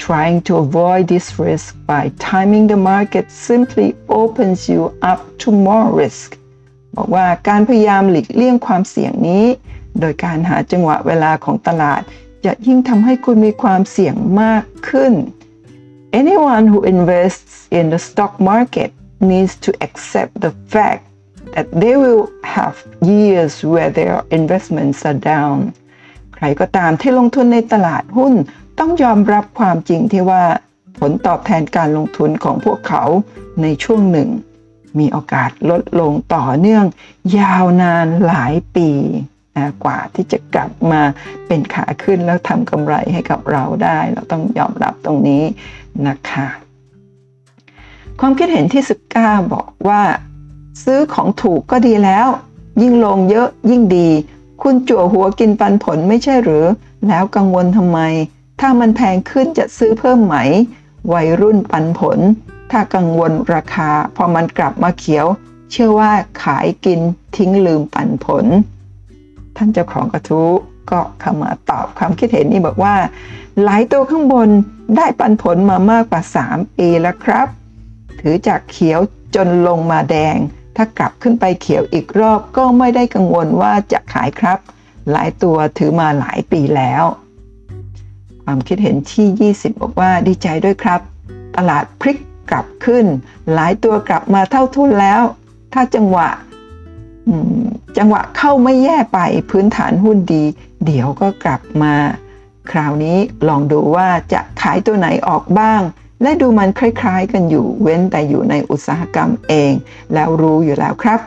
Trying to avoid this risk by timing the market simply opens you up to more risk บอกว่าการพยายามหลีกเลี่ยงความเสี่ยงนี้ โดยการหาจังหวะเวลาของตลาด จะยิ่งทำให้คุณมีความเสี่ยงมากขึ้น Anyone who invests in the stock market needs to accept the fact that they will have years where their investments are down ใครก็ตามที่ลงทุนในตลาดหุ้นต้องยอมรับความจริงที่ว่าผลตอบแทนการลงทุนของพวกเขาในช่วงหนึ่ง มีโอกาสลดลงต่อเนื่อง ยาวนานหลายปีนะกว่าที่จะกลับมาเป็นขาขึ้นแล้วทำกำไรให้กับเราได้ เราต้องยอมรับตรงนี้นะคะ ความคิดเห็นที่ 19 บอกว่า ซื้อของถูกก็ดีแล้ว ยิ่งลงเยอะยิ่งดี คุณจั่วหัวกินปันผลไม่ใช่หรือ แล้วกังวลทำไม ถ้ามันแพงขึ้นจะซื้อเพิ่มไหม วัยรุ่นปันผล ถ้ากังวลราคา พอมันกลับมาเขียว เชื่อว่าขายกินทิ้งลืมปันผล ท่านเจ้าของกระทู้ก็เข้ามาตอบความคิดเห็นนี้บอกว่า หลายตัวข้างบนได้ปันผลมามากกว่า 3 ปีแล้วครับ ถือจากเขียวจนลงมาแดง ถ้ากลับขึ้นไปเขียวอีกรอบก็ไม่ได้กังวลว่าจะขายครับ หลายตัวถือมาหลายปีแล้ว ความคิดเห็นที่ 20 บอกว่าดีใจด้วยครับ ตลาดพลิกกลับขึ้น หลายตัวกลับมาเท่าทุนแล้ว ถ้าจังหวะจังหวะเข้าไม่แย่ไปพื้นฐานหุ้นดี เดี๋ยวก็กลับมา คราวนี้ลองดูว่าจะขายตัวไหนออกบ้าง และดูมันคล้าย ๆ กันอยู่เว้นแต่อยู่ในอุตสาหกรรมเอง แล้วรู้อยู่แล้วครับ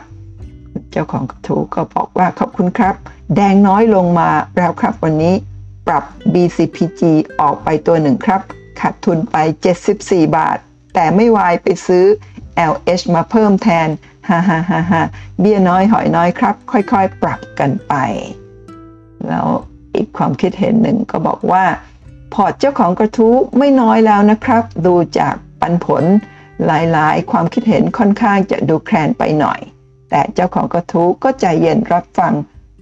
เจ้าของกระทู้ก็บอกว่าขอบคุณครับ แดงน้อยลงมาแล้วครับวันนี้ ปรับ BCPG ออกไปตัวหนึ่งครับ ขาดทุนไป 74 บาท แต่ไม่วายไปซื้อ LH มาเพิ่มแทนฮ่าฮ่าฮ่าฮ่าเบี้ยน้อยหอยน้อยครับ ค่อยๆ ปรับกันไป แล้วอีกความคิดเห็นหนึ่งก็บอกว่า พอร์ตเจ้าของกระทู้ไม่น้อยแล้วนะครับ ดูจากปันผลหลายๆ ความคิดเห็นค่อนข้างจะดูแคลนไปหน่อย แต่เจ้าของกระทู้ก็ใจเย็นรับฟัง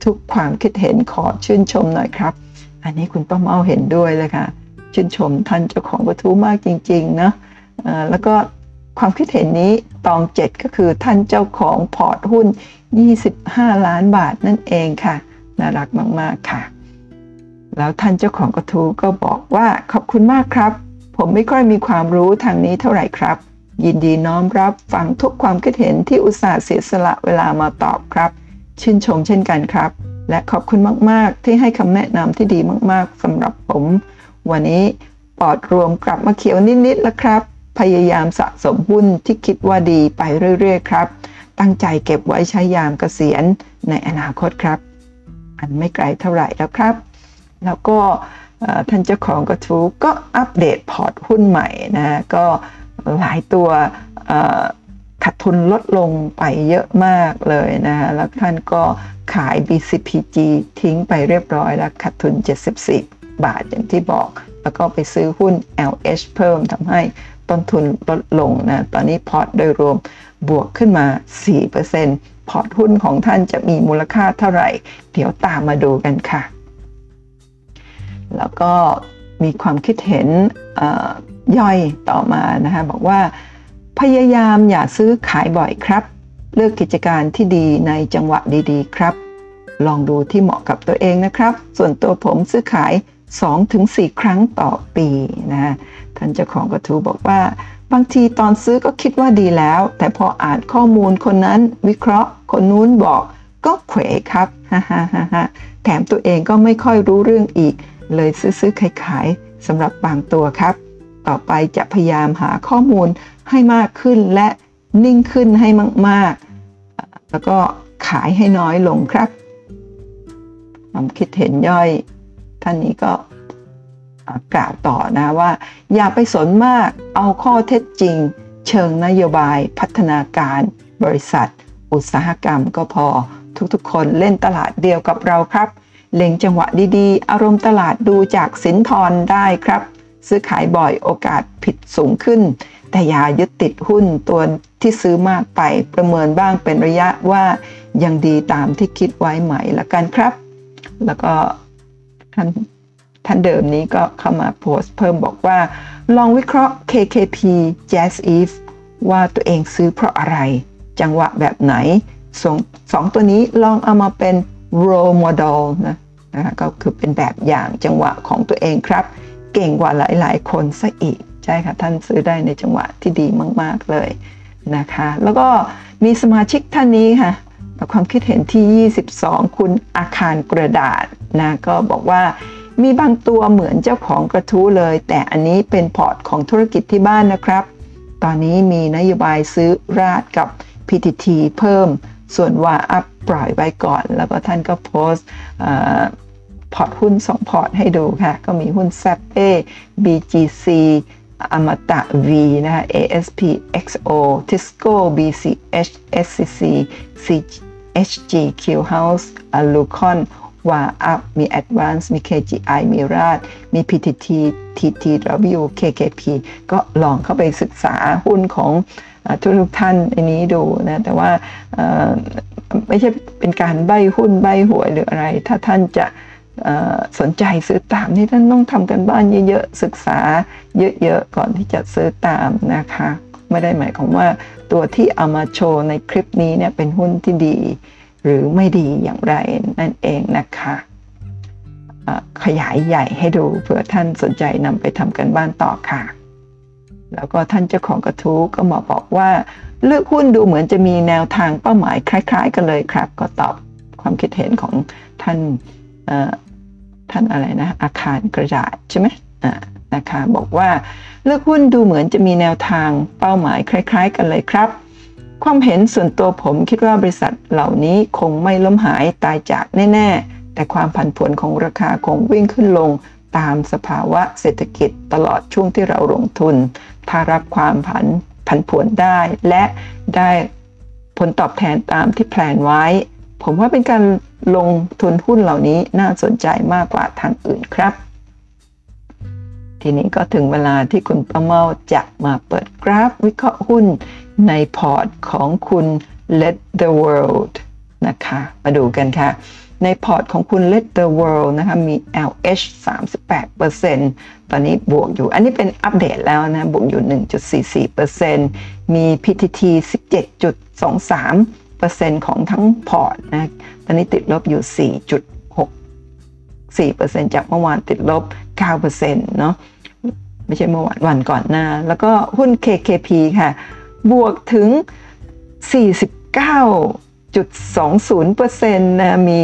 ทุกความคิดเห็นขอชื่นชมหน่อยครับ อันนี้คุณป้าเมาเห็นด้วยเลยค่ะ ชื่นชมท่านเจ้าของกระทู้มากจริงๆนะแล้วก็ความคิดเห็นนี้ตองเจ็ดก็คือท่านเจ้าของพอร์ตหุ้น 25 ล้านบาทนั่นเองค่ะ น่ารักมากๆค่ะ แล้วท่านเจ้าของกระทู้ก็บอกว่าขอบคุณมากครับ ผมไม่ค่อยมีความรู้ทางนี้เท่าไหร่ครับ ยินดีน้อมรับฟังทุกความคิดเห็นที่อุตส่าห์เสียสละเวลามาตอบครับ ชื่นชมเช่นกันครับ และขอบคุณมากๆ ที่ให้คำแนะนำที่ดีมากๆสำหรับผม วันนี้ปอดรวมกลับมาเขียวนิดๆแล้วครับ พยายามสะสมหุ้นที่คิดว่าดีไปเรื่อยๆครับ ตั้งใจเก็บไว้ใช้ยามเกษียณในอนาคตครับ อันไม่ไกลเท่าไหร่แล้วครับ แล้วก็ท่านเจ้าของกระทู้ก็อัปเดตพอร์ตหุ้นใหม่นะก็หลายตัวขาดทุนลดลงไปเยอะมากเลยนะแล้วท่านก็ขาย BCPG ทิ้งไปเรียบร้อยแล้วขาดทุน 74 บาทอย่างที่บอก แล้วก็ไปซื้อหุ้น LH เพิ่มทำให้ต้นทุนลดลงนะ ตอนนี้พอร์ตโดยรวมบวกขึ้นมา 4%พอร์ตหุ้นของท่านจะมีมูลค่าเท่าไหร่ เดี๋ยวตามมาดูกันค่ะ แล้วก็มีความคิดเห็นย่อยต่อมานะคะบอกว่า พยายามอย่าซื้อขายบ่อยครับ เลือกกิจการที่ดีในจังหวะดีๆ ครับ ลองดูที่เหมาะกับตัวเองนะครับ ส่วนตัวผมซื้อขาย 2-4 ครั้งต่อปีนะท่านเจ้าของกระทู้บอกว่า บางทีตอนซื้อก็คิดว่าดีแล้ว แต่พออ่านข้อมูลคนนั้นวิเคราะห์ คนนู้นบอกก็เขวครับฮ่าฮ่าฮ่าฮ่าแถมตัวเองก็ไม่ค่อยรู้เรื่องอีก เลยซื้อๆขายๆสำหรับบางตัวครับ ต่อไปจะพยายามหาข้อมูลให้มากขึ้นและนิ่งขึ้นให้มาก ๆ แล้วก็ขายให้น้อยลงครับความคิดเห็นย่อย ท่านนี้ก็กล่าวต่อนะว่า อย่าไปสนมากเอาข้อเท็จจริง เชิงนโยบายพัฒนาการบริษัท อุตสาหกรรมก็พอทุกๆ คนเล่นตลาดเดียวกับเราครับ เล็งจังหวะดีๆ อารมณ์ตลาดดูจากสินทรได้ครับ ซื้อขายบ่อยโอกาสผิดสูงขึ้น แต่อย่ายึดติดหุ้นตัวที่ซื้อมากไปประเมินบ้างเป็นระยะว่ายังดีตามที่คิดไว้ไหมละกันครับ แล้วก็ท่านท่านเดิมนี้ก็เข้ามาโพสต์เพิ่มบอกว่า ลองวิเคราะห์ KKP Jazz Eve ว่าตัวเองซื้อเพราะอะไร จังหวะแบบไหนสองสองตัวนี้ลองเอามาเป็น role model นะนะก็คือเป็นแบบอย่างจังหวะของตัวเองครับ เก่งกว่าหลาย ๆ คนซะอีก ใช่ค่ะ ท่านซื้อได้ในจังหวะที่ดีมาก ๆ เลยนะคะ แล้วก็มีสมาชิกท่านนี้ค่ะความคิดเห็นที่ 22 คุณอาคารกระดาษนะก็บอกว่ามีบางตัวเหมือนเจ้าของกระทู้เลย แต่อันนี้เป็นพอร์ตของธุรกิจที่บ้านนะครับ ตอนนี้มีนโยบายซื้อราดกับ PTT เพิ่ม ส่วน WHAUP ปล่อยไว้ก่อน แล้วก็ท่านก็โพสต์พอร์ตหุ้น 2 พอร์ตให้ดูค่ะ ก็มีหุ้น Sappe BGC อมตะ V นะคะ ASP XO Tisco BCH SCC CHG Q House Lucon WHAUP มี Advance มี KGI มี RATCHมี PTT TTW KKP ก็ลองเข้าไปศึกษาหุ้นของ ทุกทุกท่านในนี้ดูนะแต่ว่าไม่ใช่เป็นการใบหุ้นใบหวยหรืออะไร ถ้าท่านจะสนใจซื้อตามนี่ท่านต้องทำกันบ้านเยอะๆศึกษาเยอะๆก่อนที่จะซื้อตามนะคะไม่ได้หมายความว่าตัวที่เอามาโชว์ในคลิปนี้เนี่ยเป็นหุ้นที่ดี หรือไม่ดีอย่างไรนั่นเองนะคะขยายใหญ่ให้ดูเผื่อท่านสนใจนำไปทำกันบ้านต่อค่ะ แล้วก็ท่านเจ้าของกระทู้ก็มาบอกว่าเลือกหุ้นดูเหมือนจะมีแนวทางเป้าหมายคล้าย ๆ กันเลยครับ ก็ตอบความคิดเห็นของท่านท่านอะไรนะอาคารกระดาษใช่ไหมนะคะบอกว่าเลือกหุ้นดูเหมือนจะมีแนวทางเป้าหมายคล้าย ๆ กันเลยครับ ความเห็นส่วนตัวผมคิดว่าบริษัทเหล่านี้คงไม่ล้มหายตายจากแน่ ๆ แต่ความผันผวนของราคาคงวิ่งขึ้นลง ตามสภาวะเศรษฐกิจตลอดช่วงที่เราลงทุนถ้ารับความผันผันผวนได้ และได้ผลตอบแทนตามที่แพลนไว้ ผมว่าเป็นการลงทุนหุ้นเหล่านี้น่าสนใจมากกว่าทางอื่นครับ ทีนี้ก็ถึงเวลาที่คุณประเมาจะมาเปิดกราฟวิเคราะห์หุ้นในพอร์ตของคุณ Let the World นะคะ มาดูกันค่ะ ในพอร์ตของคุณ Let the World นะคะมี LH 38%ตอนนี้บวกอยู่ อันนี้เป็นอัปเดตแล้วนะ บวกอยู่ 1.44%มี PTT 17.23%ของทั้งพอร์ตนะ ตอนนี้ติดลบอยู่ 4.6 4%จากเมื่อวานติดลบ 9%เนาะไม่ใช่เมื่อวานวันก่อนหน้า แล้วก็หุ้น KKP ค่ะ บวกถึง 49.20%นะมี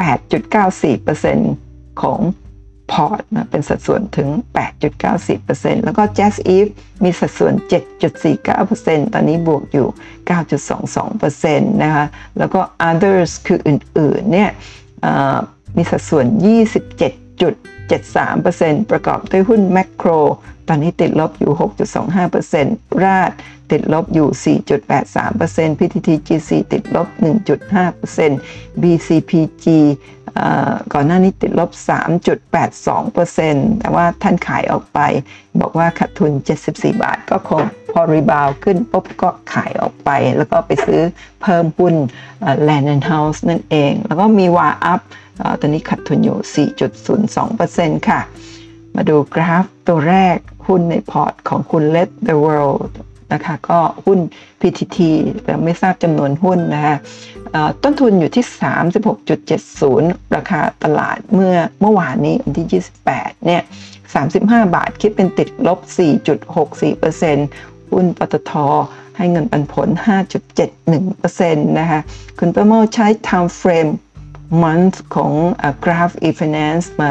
8.94%ของพอร์ตนะเป็นสัดส่วนถึง 8.94%แล้วก็ Jazz Eve มีสัดส่วน 7.49%ตอนนี้บวกอยู่ 9.22%นะคะ แล้วก็ others คืออื่นๆ เนี่ยมีสัดส่วน 7.73%ประกอบด้วยหุ้นแมคโคร ตอนนี้ติดลบอยู่ 6.25%ราดติดลบอยู่ 4.83% PTTGC ติดลบ 1.5% BCPG ก่อนหน้านี้ติดลบ 3.82%แต่ว่าท่านขายออกไป บอกว่าขาดทุน 74 บาท ก็คงพอ rebound ขึ้นปุ๊บก็ขายออกไป แล้วก็ไปซื้อเพิ่มหุ้น Land and House นั่นเอง แล้วก็มี WHAUP ตอนนี้ขาดทุนอยู่ 4.02%ค่ะ มาดูกราฟตัวแรกหุ้นในพอร์ตของคุณ Let the World นะคะก็หุ้น PTT แต่ไม่ทราบจำนวนหุ้นนะคะต้นทุนอยู่ที่ 36.70 ราคาตลาดเมื่อเมื่อวานนี้วันที่ 28 เนี่ย 35 บาทคิดเป็นติดลบ 4.64%หุ้นปตทให้เงินปันผล 5.71%นะคะคุณประเมาใช้ time frame month ของกราฟ e-finance มา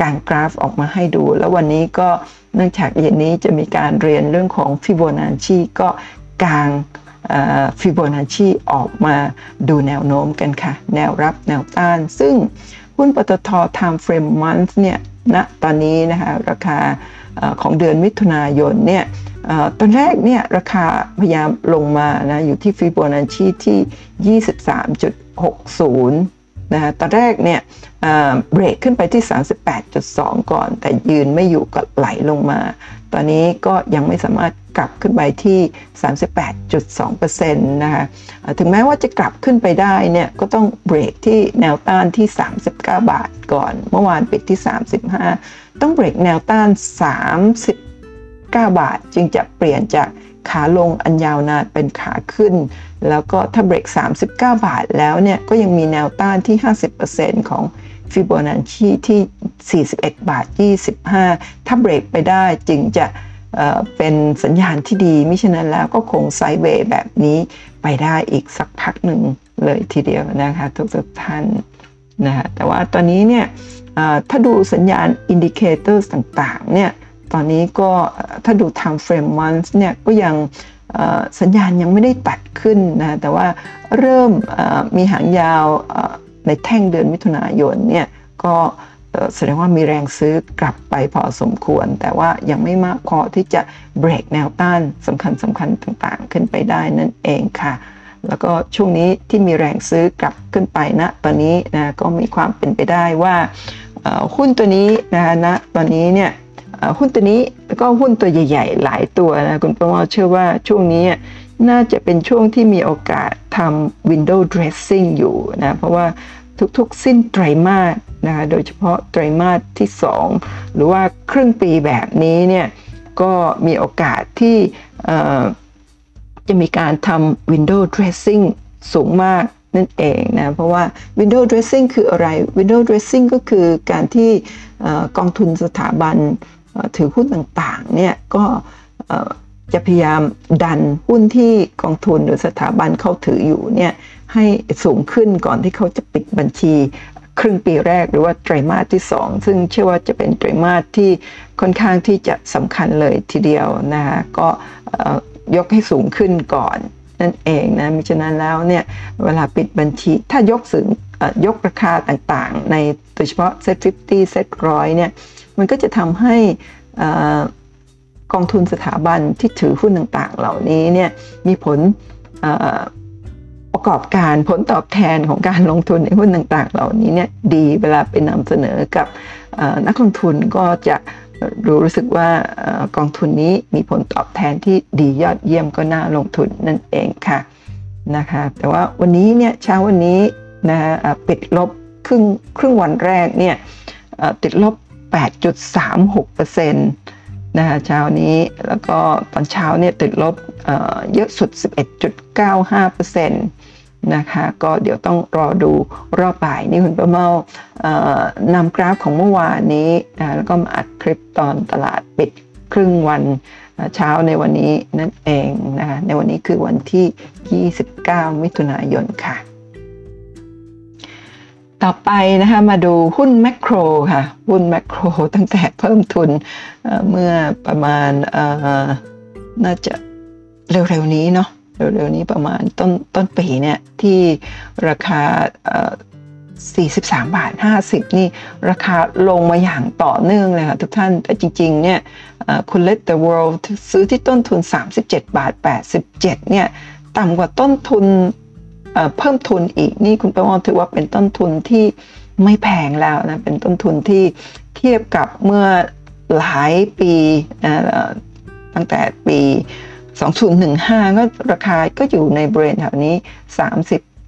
กางกราฟออกมาให้ดู แล้ววันนี้ก็เนื่องจากเย็นนี้จะมีการเรียนเรื่องของฟิโบนัชชีก็กางฟิโบนัชชีออกมาดูแนวโน้มกันค่ะ แนวรับแนวต้าน ซึ่งหุ้นปตท time frame month เนี่ยณนะตอนนี้นะคะราคาของเดือนมิถุนายนเนี่ยตอนแรกเนี่ยราคาพยายามลงมานะอยู่ที่ฟิโบนัชชีที่ 23.60 นะคะตอนแรกเนี่ยเบรกขึ้นไปที่ 38.2 ก่อน แต่ยืนไม่อยู่ก็ไหลลงมา ตอนนี้ก็ยังไม่สามารถกลับขึ้นไปที่ 38.2%นะคะถึงแม้ว่าจะกลับขึ้นไปได้เนี่ยก็ต้องเบรกที่แนวต้านที่ 39 บาทก่อน เมื่อวานปิดที่ 35 ต้องเบรกแนวต้าน 39 บาทจึงจะเปลี่ยนจาก ขาลงอันยาวนานเป็นขาขึ้น แล้วก็ถ้าเบรก 39 บาทแล้วเนี่ยก็ยังมีแนวต้านที่ 50%ของฟิโบนัชชีที่ 41 บาท 25 ถ้าเบรกไปได้จึงจะเป็นสัญญาณที่ดีมิฉะนั้นแล้วก็คง sideway แบบนี้ไปได้อีกสักพักหนึ่งเลยทีเดียวนะคะทุกทุกท่านนะแต่ว่าตอนนี้เนี่ยถ้าดูสัญญาณ indicator ต่างๆเนี่ย ตอนนี้ก็ถ้าดู time frame months เนี่ยก็ยังสัญญาณยังไม่ได้ตัดขึ้นนะแต่ว่าเริ่มมีหางยาวในแท่งเดือนมิถุนายนเนี่ยก็แสดงว่ามีแรงซื้อกลับไปพอสมควร แต่ว่ายังไม่มากพอที่จะเบรกแนวต้านสำคัญสำคัญต่างๆ ขึ้นไปได้นั่นเองค่ะ แล้วก็ช่วงนี้ที่มีแรงซื้อกลับขึ้นไปนะตอนนี้นะก็มีความเป็นไปได้ว่าหุ้นตัวนี้นะนะตอนนี้เนี่ย หุ้นตัวนี้แล้วก็หุ้นตัวใหญ่ ๆ หลายตัวนะคุณประมอเชื่อว่าช่วงนี้น่าจะเป็นช่วงที่มีโอกาสทำ window dressing อยู่นะเพราะว่าทุกๆ สิ้นไตรมาสนะคะโดยเฉพาะไตรมาสที่ 2 หรือว่าครึ่งปีแบบนี้เนี่ยก็มีโอกาสที่จะมีการทำ window dressing สูงมากนั่นเองนะเพราะว่า window dressing คืออะไร window dressing ก็คือการที่กองทุนสถาบัน ถือหุ้นต่างๆเนี่ยก็จะพยายามดันหุ้นที่กองทุนหรือสถาบันเขาถืออยู่เนี่ยให้สูงขึ้นก่อนที่เขาจะปิดบัญชี ครึ่งปีแรกหรือว่าไตรมาสที่ 2 ซึ่งเชื่อว่าจะเป็นไตรมาสที่ค่อนข้างที่จะสำคัญเลยทีเดียวนะคะก็ยกให้สูงขึ้นก่อนนั่นเองนะมิฉะนั้นแล้วเนี่ยเวลาปิดบัญชีถ้ายกสูงยกราคาต่างๆ ในโดยเฉพาะเซ็ต50เซ็ตร้อยเนี่ย มันก็จะทำให้กองทุนสถาบันที่ถือหุ้นต่างๆ เหล่านี้เนี่ยมีผลประกอบการผลตอบแทนของการลงทุนในหุ้นต่างๆ เหล่านี้เนี่ยดีเวลาไปนำเสนอกับนักลงทุนก็จะรู้รู้สึกว่ากองทุนนี้มีผลตอบแทนที่ดียอดเยี่ยมก็น่าลงทุนนั่นเองค่ะนะคะแต่ว่าวันนี้เนี่ยเช้าวันนี้นะปิดลบครึ่งครึ่งวันแรกเนี่ยติดลบ 8.36%นะคะเช้านี้แล้วก็ตอนเช้าเนี่ยติดลบเยอะสุด 11.95%นะคะก็เดี๋ยวต้องรอดูรอบบ่ายนี่คุณประเมานำกราฟของเมื่อวานนี้นะแล้วก็มาอัดคลิปตอนตลาดปิดครึ่งวันเช้าในวันนี้นั่นเองนะคะในวันนี้คือวันที่ 29 มิถุนายนค่ะ ต่อไปนะคะมาดูหุ้นแมคโครค่ะ หุ้นแมคโครตั้งแต่เพิ่มทุนเมื่อประมาณน่าจะเร็วๆนี้เนาะเร็วๆนี้ประมาณต้นต้นปีเนี่ยที่ราคา 43 บาท 50 นี่ราคาลงมาอย่างต่อเนื่องเลยค่ะทุกท่านแต่จริงๆเนี่ยคุณ Let the World ซื้อที่ต้นทุน 37 บาท 87 เนี่ยต่ำกว่าต้นทุน เพิ่มทุนอีกนี่คุณประมอถือว่าเป็นต้นทุนที่ไม่แพงแล้วนะเป็นต้นทุนที่เทียบกับเมื่อหลายปีตั้งแต่ปี 2015 ก็ราคาก็อยู่ในบริเวณแถวนี้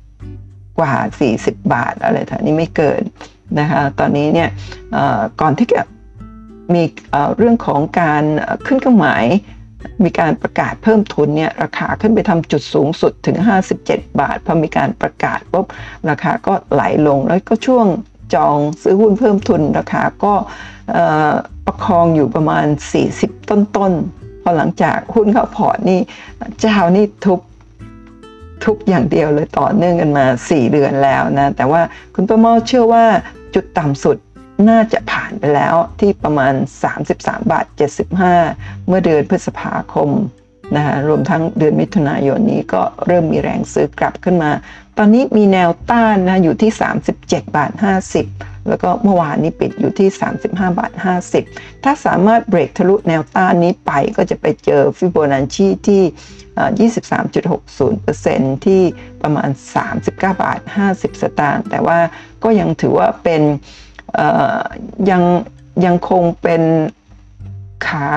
30 กว่า 40 บาทอะไรแถวนี้ไม่เกินนะคะตอนนี้เนี่ยก่อนที่จะมีเรื่องของการขึ้นเครื่องหมาย มีการประกาศเพิ่มทุนเนี่ยราคาขึ้นไปทำจุดสูงสุดถึง 57 บาทพอมีการประกาศปุ๊บราคาก็ไหลลงแล้วก็ช่วงจองซื้อหุ้นเพิ่มทุนราคาก็ประคองอยู่ประมาณ 40 ต้นพอหลังจากหุ้นเข้าพอร์ตนี่เจ้านี่ทุบทุบอย่างเดียวเลยต่อเนื่องกันมา 4 เดือนแล้วนะ แต่ว่าคุณประเมาเชื่อว่าจุดต่ำสุด น่าจะผ่านไปแล้วที่ประมาณ 33 บาท 75 เมื่อเดือนพฤษภาคมนะคะรวมทั้งเดือนมิถุนายนนี้ก็เริ่มมีแรงซื้อกลับขึ้นมา ตอนนี้มีแนวต้านนะอยู่ที่ 37 บาท 50 แล้วก็เมื่อวานนี้ปิดอยู่ที่ 35 บาท 50 ถ้าสามารถเบรกทะลุแนวต้านนี้ไปก็จะไปเจอฟิโบนัชชีที่ 23.60%ที่ประมาณ 39 บาท 50 สตางค์แต่ว่าก็ยังถือว่าเป็น ยังยังคงเป็นขา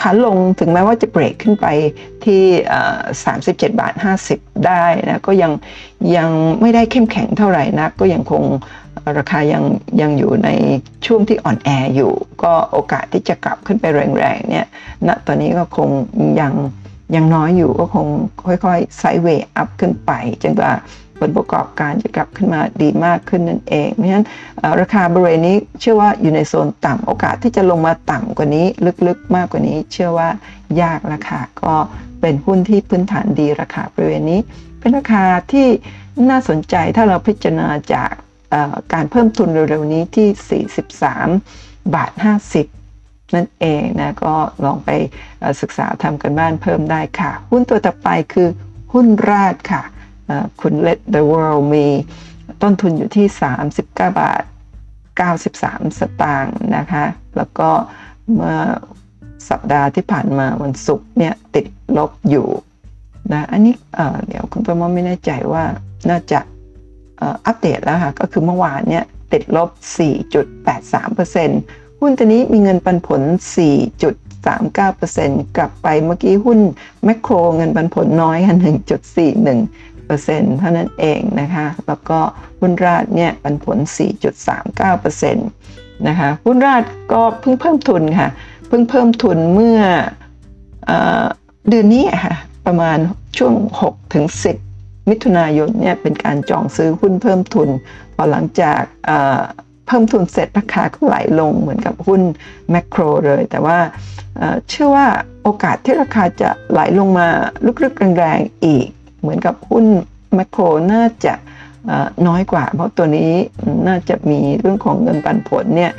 ขาลงถึงแม้ว่าจะเบรกขึ้นไปที่ 37 บาท 50 ได้นะก็ยังยังไม่ได้เข้มแข็งเท่าไหร่นะก็ยังคงราคายังยังอยู่ในช่วงที่อ่อนแออยู่ ก็โอกาสที่จะกลับขึ้นไปแรงๆเนี่ยณตอนนี้ก็คงยังยังน้อยอยู่ก็คงค่อยๆไซด์เวย์อัพขึ้นไปจนกว่า ผลประกอบการจะกลับขึ้นมาดีมากขึ้นนั่นเอง เพราะฉะนั้นราคาบริเวณนี้เชื่อว่าอยู่ในโซนต่ำโอกาสที่จะลงมาต่ำกว่านี้ลึกๆมากกว่านี้ เชื่อว่ายากราคาก็เป็นหุ้นที่พื้นฐานดีราคาบริเวณนี้ เป็นราคาที่น่าสนใจถ้าเราพิจารณาจากการเพิ่มทุนเร็วๆนี้ที่ 43 บาท 50นั่นเองนะก็ลองไปศึกษาทำกันบ้านเพิ่มได้ค่ะ หุ้นตัวต่อไปคือหุ้นราดค่ะ คุณ Let the World มีต้นทุนอยู่ที่ 39 บาท 93 สตางค์นะคะ แล้วก็เมื่อสัปดาห์ที่ผ่านมาวันศุกร์เนี่ยติดลบอยู่นะอันนี้เดี๋ยวคุณประมอไม่แน่ใจว่าน่าจะอัปเดตแล้วค่ะ ก็คือเมื่อวานเนี่ยติดลบ 4.83%หุ้นตัวนี้มีเงินปันผล 4.39%กลับไปเมื่อกี้หุ้นแมคโครเงินปันผลน้อยค่ะ1.41 เเท่านั้นเองนะคะ แล้วก็หุ้นราดเนี่ยปันผล 4.39%นะคะหุ้นราดก็เพิ่งเพิ่มทุนค่ะ เพิ่งเพิ่มทุนเมื่อเอเดือนนี้ค่ะประมาณช่วง 6 ถึง 10 มิถุนายนเนี่ยเป็นการจองซื้อหุ้นเพิ่มทุน พอหลังจากเพิ่มทุนเสร็จราคาก็ไหลลงเหมือนกับหุ้นแมคโครเลย แต่ว่าเชื่อว่าโอกาสที่ราคาจะไหลลงมาลึกๆแรงๆอีก เหมือนกับหุ้นแมคโครน่าจะน้อยกว่า เพราะตัวนี้น่าจะมีเรื่องของเงินปันผลเนี่ย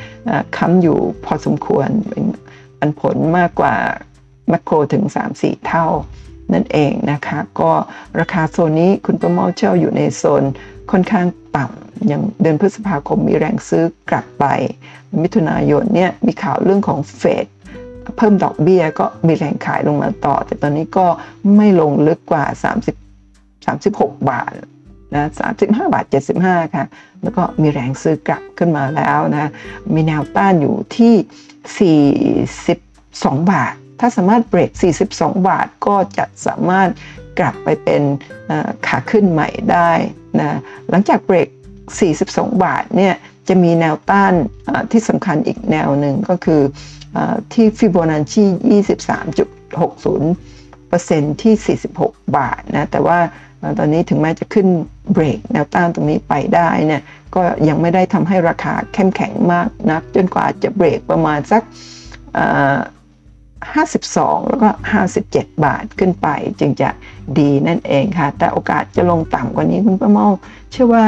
ค้ำอยู่พอสมควรเป็นปันผลมากกว่าแมคโครถึง 3-4 เท่านั่นเองนะคะ ก็ราคาโซนนี้คุณประมาเช่าอยู่ในโซนค่อนข้างต่ำอย่างเดือนพฤษภาคมมีแรงซื้อกลับไป มิถุนายนเนี่ยมีข่าวเรื่องของเฟดเพิ่มดอกเบี้ยก็มีแรงขายลงมาต่อ แต่ตอนนี้ก็ไม่ลงลึกกว่า 30 36 บาทนะ35 บาท 75 ค่ะ แล้วก็มีแรงซื้อกลับขึ้นมาแล้วนะ มีแนวต้านอยู่ที่ 42 บาท ถ้าสามารถเบรก 42 บาทก็จะสามารถกลับไปเป็นขาขึ้นใหม่ได้นะ หลังจากเบรก 42 บาทเนี่ย จะมีแนวต้านที่สำคัญอีกแนวหนึ่งก็คือที่ฟิโบนัชชี 23.60%ที่ 46 บาทนะ แต่ว่า ตอนนี้ถึงแม้จะขึ้นเบรกแนวต้านตรงนี้ไปได้เนี่ยก็ยังไม่ได้ทำให้ราคาเข้มแข็งมากนัก จนกว่าจะเบรกประมาณสัก52 แล้วก็ 57 บาทขึ้นไป จึงจะดีนั่นเองค่ะ แต่โอกาสจะลงต่ำกว่านี้คุณป้าเมาเชื่อว่า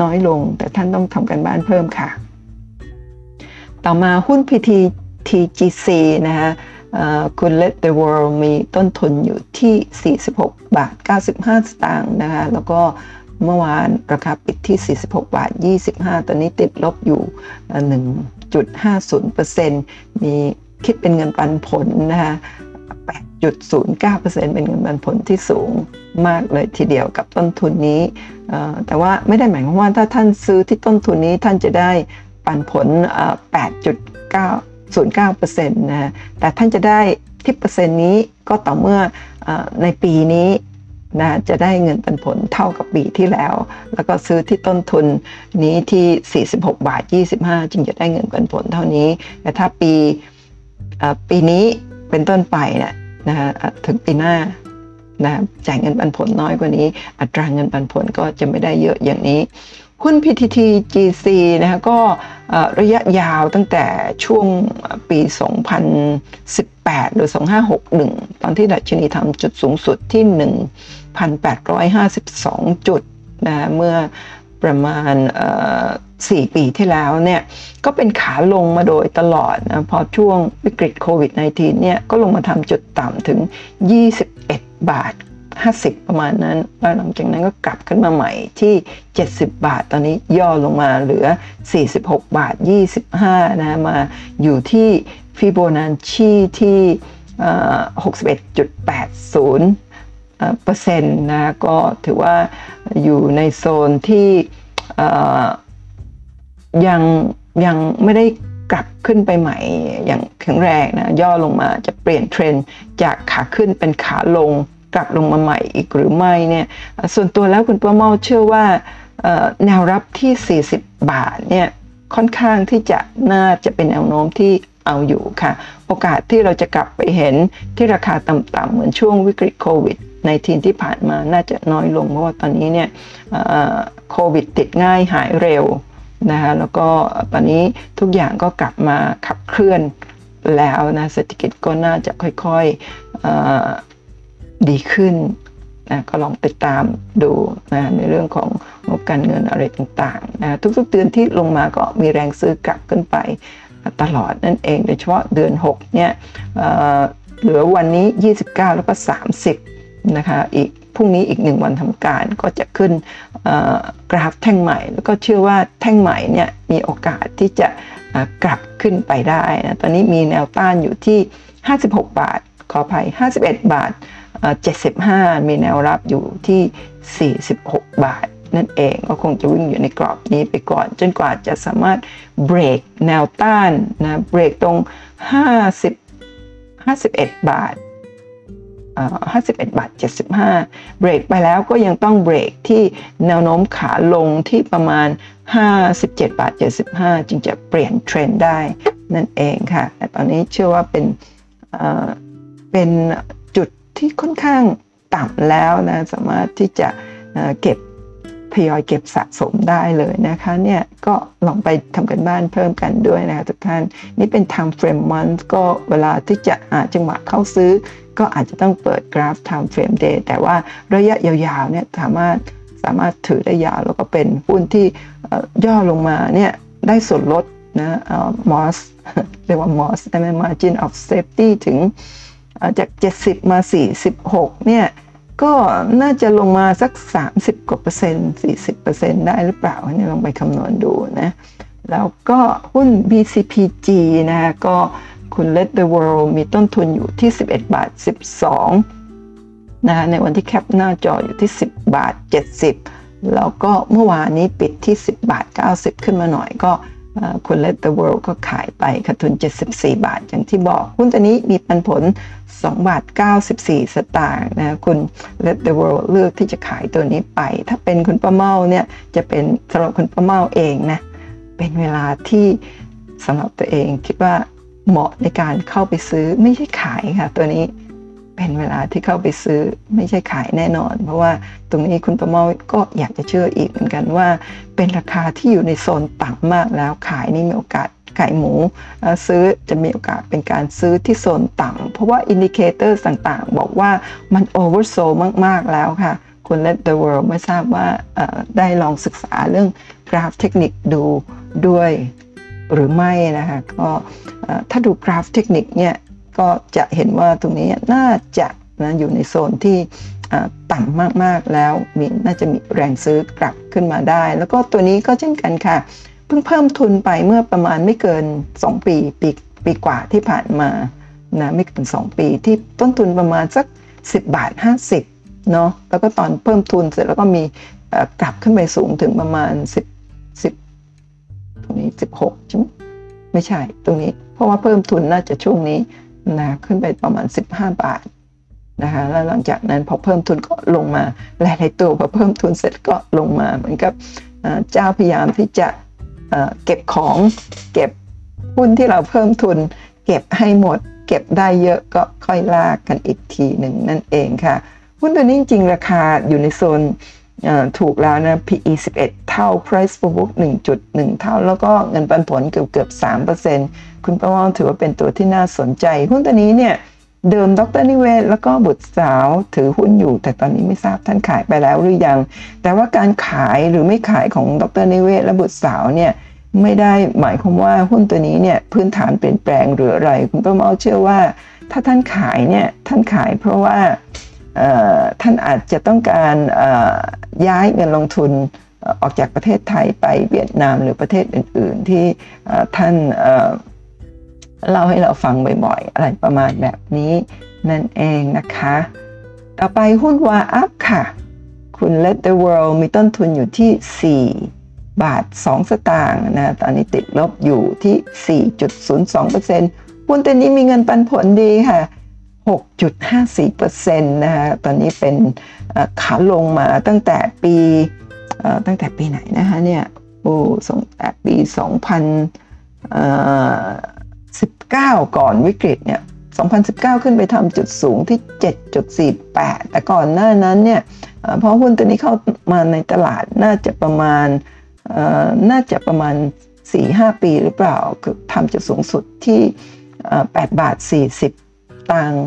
น้อยลงแต่ท่านต้องทำกันบ้านเพิ่มค่ะ ต่อมาหุ้น PT TGC นะคะ คุณ Let the World มีต้นทุนอยู่ที่ 46 บาท 95 สตางค์นะคะ แล้วก็เมื่อวานราคาปิดที่ 46 บาท 25 ตอนนี้ติดลบอยู่ 1.50%มีคิดเป็นเงินปันผลนะคะ8.09%เป็นเงินปันผลที่สูงมากเลยทีเดียวกับต้นทุนนี้ แต่ว่าไม่ได้หมายความว่าถ้าท่านซื้อที่ต้นทุนนี้ท่านจะได้ปันผล8.9 0.9%นะแต่ท่านจะได้ที่เปอร์เซ็นต์นี้ก็ต่อเมื่ออในปีนี้นะจะได้เงินปันผลเท่ากับปีที่แล้ว แล้วก็ซื้อที่ต้นทุนนี้ที่ 46 บาท 25 จึงจะได้เงินปันผลเท่านี้ แต่ถ้าปีปีนี้เป็นต้นไปเนี่ยนะฮะถึงปีหน้านะจ่ายเงินปันผลน้อยกว่านี้ อัตราเงินปันผลก็จะไม่ได้เยอะอย่างนี้ หุ้น PTT GC นะคะก็ระยะยาวตั้งแต่ช่วงปี 2018 หรือ 2561 ตอนที่ดัชนีทำจุดสูงสุดที่ 1,852 จุดนะเมื่อประมาณ 4 ปีที่แล้วเนี่ยก็เป็นขาลงมาโดยตลอดนะพอช่วงวิกฤตโควิด -19 เนี่ยก็ลงมาทำจุดต่ำถึง 21 บาท 50 ประมาณนั้น แล้วหลังจากนั้นก็กลับขึ้นมาใหม่ที่ 70 บาท ตอนนี้ย่อลงมาเหลือ 46 บาท 25 นะ มาอยู่ที่ฟิโบนัชชีที่61.80เปอร์เซ็นต์นะ ก็ถือว่าอยู่ในโซนที่ยังยังไม่ได้กลับขึ้นไปใหม่อย่างแข็งแรงนะ ย่อลงมาจะเปลี่ยนเทรนด์จากขาขึ้นเป็นขาลง กลับลงมาใหม่อีกหรือไม่เนี่ยส่วนตัวแล้วคุณป้าเมาเชื่อว่าแนวรับที่ 40 บาทเนี่ยค่อนข้างที่จะน่าจะเป็นแนวโน้มที่เอาอยู่ค่ะ โอกาสที่เราจะกลับไปเห็นที่ราคาต่ำๆเหมือนช่วงวิกฤตโควิดในทีที่ผ่านมาน่าจะน้อยลง เพราะว่าตอนนี้เนี่ยโควิดติดง่ายหายเร็วนะคะแล้วก็ตอนนี้ทุกอย่างก็กลับมาขับเคลื่อนแล้วนะเศรษฐกิจก็น่าจะค่อยๆ ดีขึ้นนะก็ลองติดตามดูนะในเรื่องของงบการเงินอะไรต่างๆนะทุกๆเดือนที่ลงมาก็มีแรงซื้อกลับขึ้นไปตลอดนั่นเองโดยเฉพาะเดือน 6 เนี่ยเหลือวันนี้ 29 แล้วก็ 30 นะคะอีกพรุ่งนี้อีกหนึ่งวันทำการก็จะขึ้นกราฟแท่งใหม่ แล้วก็เชื่อว่าแท่งใหม่เนี่ยมีโอกาสที่จะกลับขึ้นไปได้นะตอนนี้มีแนวต้านอยู่ที่ 56 บาท ขออภัย 51 บาท 75 มีแนวรับอยู่ที่ 46 บาท นั่นเองก็คงจะวิ่งอยู่ในกรอบนี้ไปก่อน จนกว่าจะสามารถเบรกแนวต้านนะเบรกตรง 50 51 บาท51บาท75 เบรกไปแล้วก็ยังต้องเบรกที่แนวโน้มขาลงที่ประมาณ 57บาท75 จึงจะเปลี่ยนเทรนด์ได้นั่นเองค่ะ แต่ตอนนี้เชื่อว่าเป็นเป็นจุด ที่ค่อนข้างต่ำแล้วนะสามารถที่จะเก็บทยอยเก็บสะสมได้เลยนะคะเนี่ยก็ลองไปทำกันบ้านเพิ่มกันด้วยนะคะทุกท่าน นี่เป็น time frame month ก็เวลาที่จะหาจังหวะเข้าซื้อ ก็อาจจะต้องเปิดกราฟ time frame day แต่ว่าระยะยาวๆเนี่ยสามารถสามารถถือได้ยาวแล้วก็เป็นหุ้นที่ย่อลงมาเนี่ยได้ส่วนลดนะมอสเรียกว่ามอสได้ไหม margin of safety ถึง จาก 70 มา 46 เนี่ย ก็น่าจะลงมาสัก 30 กว่าเปอร์เซ็นต์ 40 เปอร์เซ็นต์ได้หรือเปล่าเนี่ยลองไปคำนวณดูนะ แล้วก็หุ้น BCPG นะก็คุณ Let the World มีต้นทุนอยู่ที่ 11 บาท 12 นะคะในวันที่แคปหน้าจออยู่ที่ 10 บาท 70 แล้วก็เมื่อวานนี้ปิดที่ 10 บาท 90 ขึ้นมาหน่อยก็ คุณ Let the World ก็ขายไปขาดทุน 74 บาท อย่างที่บอก หุ้นตัวนี้มีปันผล 2 บาท 94 สตางค์นะคุณ Let the World เลือกที่จะขายตัวนี้ไป ถ้าเป็นคุณป้าเมาเนี่ยจะเป็นสำหรับคุณป้าเมาเองนะเป็นเวลาที่สำหรับตัวเองคิดว่าเหมาะในการเข้าไปซื้อไม่ใช่ขายค่ะตัวนี้ เป็นเวลาที่เข้าไปซื้อไม่ใช่ขายแน่นอน เพราะว่าตรงนี้คุณประเมาก็อยากจะเชื่ออีกเหมือนกันว่า เป็นราคาที่อยู่ในโซนต่ำมากแล้วขายนี่มีโอกาสขายหมูซื้อจะมีโอกาสเป็นการซื้อที่โซนต่ำเพราะว่า indicator ต่างๆ บอกว่ามัน oversold มากๆแล้วค่ะคุณ Let the World ไม่ทราบว่าได้ลองศึกษาเรื่องกราฟเทคนิคดูด้วยหรือไม่นะคะก็ถ้าดูกราฟเทคนิคเนี่ย ก็จะเห็นว่าตรงนี้น่าจะนะอยู่ในโซนที่ต่ำมากๆแล้วมีน่าจะมีแรงซื้อกลับขึ้นมาได้ แล้วก็ตัวนี้ก็เช่นกันค่ะ เพิ่งเพิ่มทุนไปเมื่อประมาณไม่เกิน 2 ปีปีปีกว่าที่ผ่านมานะไม่เกิน 2 ปีที่ต้นทุนประมาณสัก 10 บาท 50เนาะแล้วก็ตอนเพิ่มทุนเสร็จแล้วก็มีกลับขึ้นไปสูงถึงประมาณ 10 10 ตรงนี้ 16ใช่ไหมไม่ใช่ตรงนี้ เพราะว่าเพิ่มทุนน่าจะช่วงนี้ นะขึ้นไปประมาณ 15 บาทนะคะแล้วหลังจากนั้นพอเพิ่มทุนก็ลงมาหลายๆตัวพอเพิ่มทุนเสร็จก็ลงมาเหมือนกับเจ้าพยายามที่จะเก็บของเก็บหุ้นที่เราเพิ่มทุน เก็บให้หมด เก็บได้เยอะก็ค่อยลากกันอีกทีหนึ่งนั่นเองค่ะ หุ้นตัวนี้จริงราคาอยู่ในโซนถูกแล้วนะ PE 11 เท่า Price per book 1.1 เท่า แล้วก็เงินปันผลเกือบเกือบ3% คุณประวงถือว่าเป็นตัวที่น่าสนใจ หุ้นตัวนี้เนี่ยเดิมดรนิเวศ แล้วก็บุตรสาวถือหุ้นอยู่ แต่ตอนนี้ไม่ทราบท่านขายไปแล้วหรือยัง แต่ว่าการขายหรือไม่ขายของดรนิเวศ และบุตรสาวเนี่ยไม่ได้หมายความว่าหุ้นตัวนี้เนี่ยพื้นฐานเปลี่ยนแปลงหรืออะไร คุณประเมาเชื่อว่า ถ้าท่านขายเนี่ยท่านขายเพราะว่าท่านอาจจะต้องการย้ายเงินลงทุนออกจากประเทศไทยไปเวียดนามหรือประเทศอื่น ๆ ที่ท่าน เล่าให้เราฟังบ่อยๆ อะไรประมาณแบบนี้ นั่นเองนะคะ ต่อไปหุ้นวาอัพค่ะ คุณ Let the World มีต้นทุนอยู่ที่ 4 บาท 2 สตางค์นะ ตอนนี้ติดลบอยู่ที่ 4.02%หุ้นตัวนี้มีเงินปันผลดีค่ะ 6.54%นะคะตอนนี้เป็นขาลงมาตั้งแต่ปีตั้งแต่ปีไหนนะคะเนี่ย โอ้สงแต่ปี 2019 ก่อนวิกฤตเนี่ย2019 ขึ้นไปทำจุดสูงที่ 7.48 แต่ก่อนหน้านั้นเนี่ยพราะหุ้นตัวนี้เข้ามาในตลาดน่าจะประมาณน่าจะประมาณ 4-5 ปีหรือเปล่าคือทำจุดสูงสุดที่ 8 บาท 40 ตังค์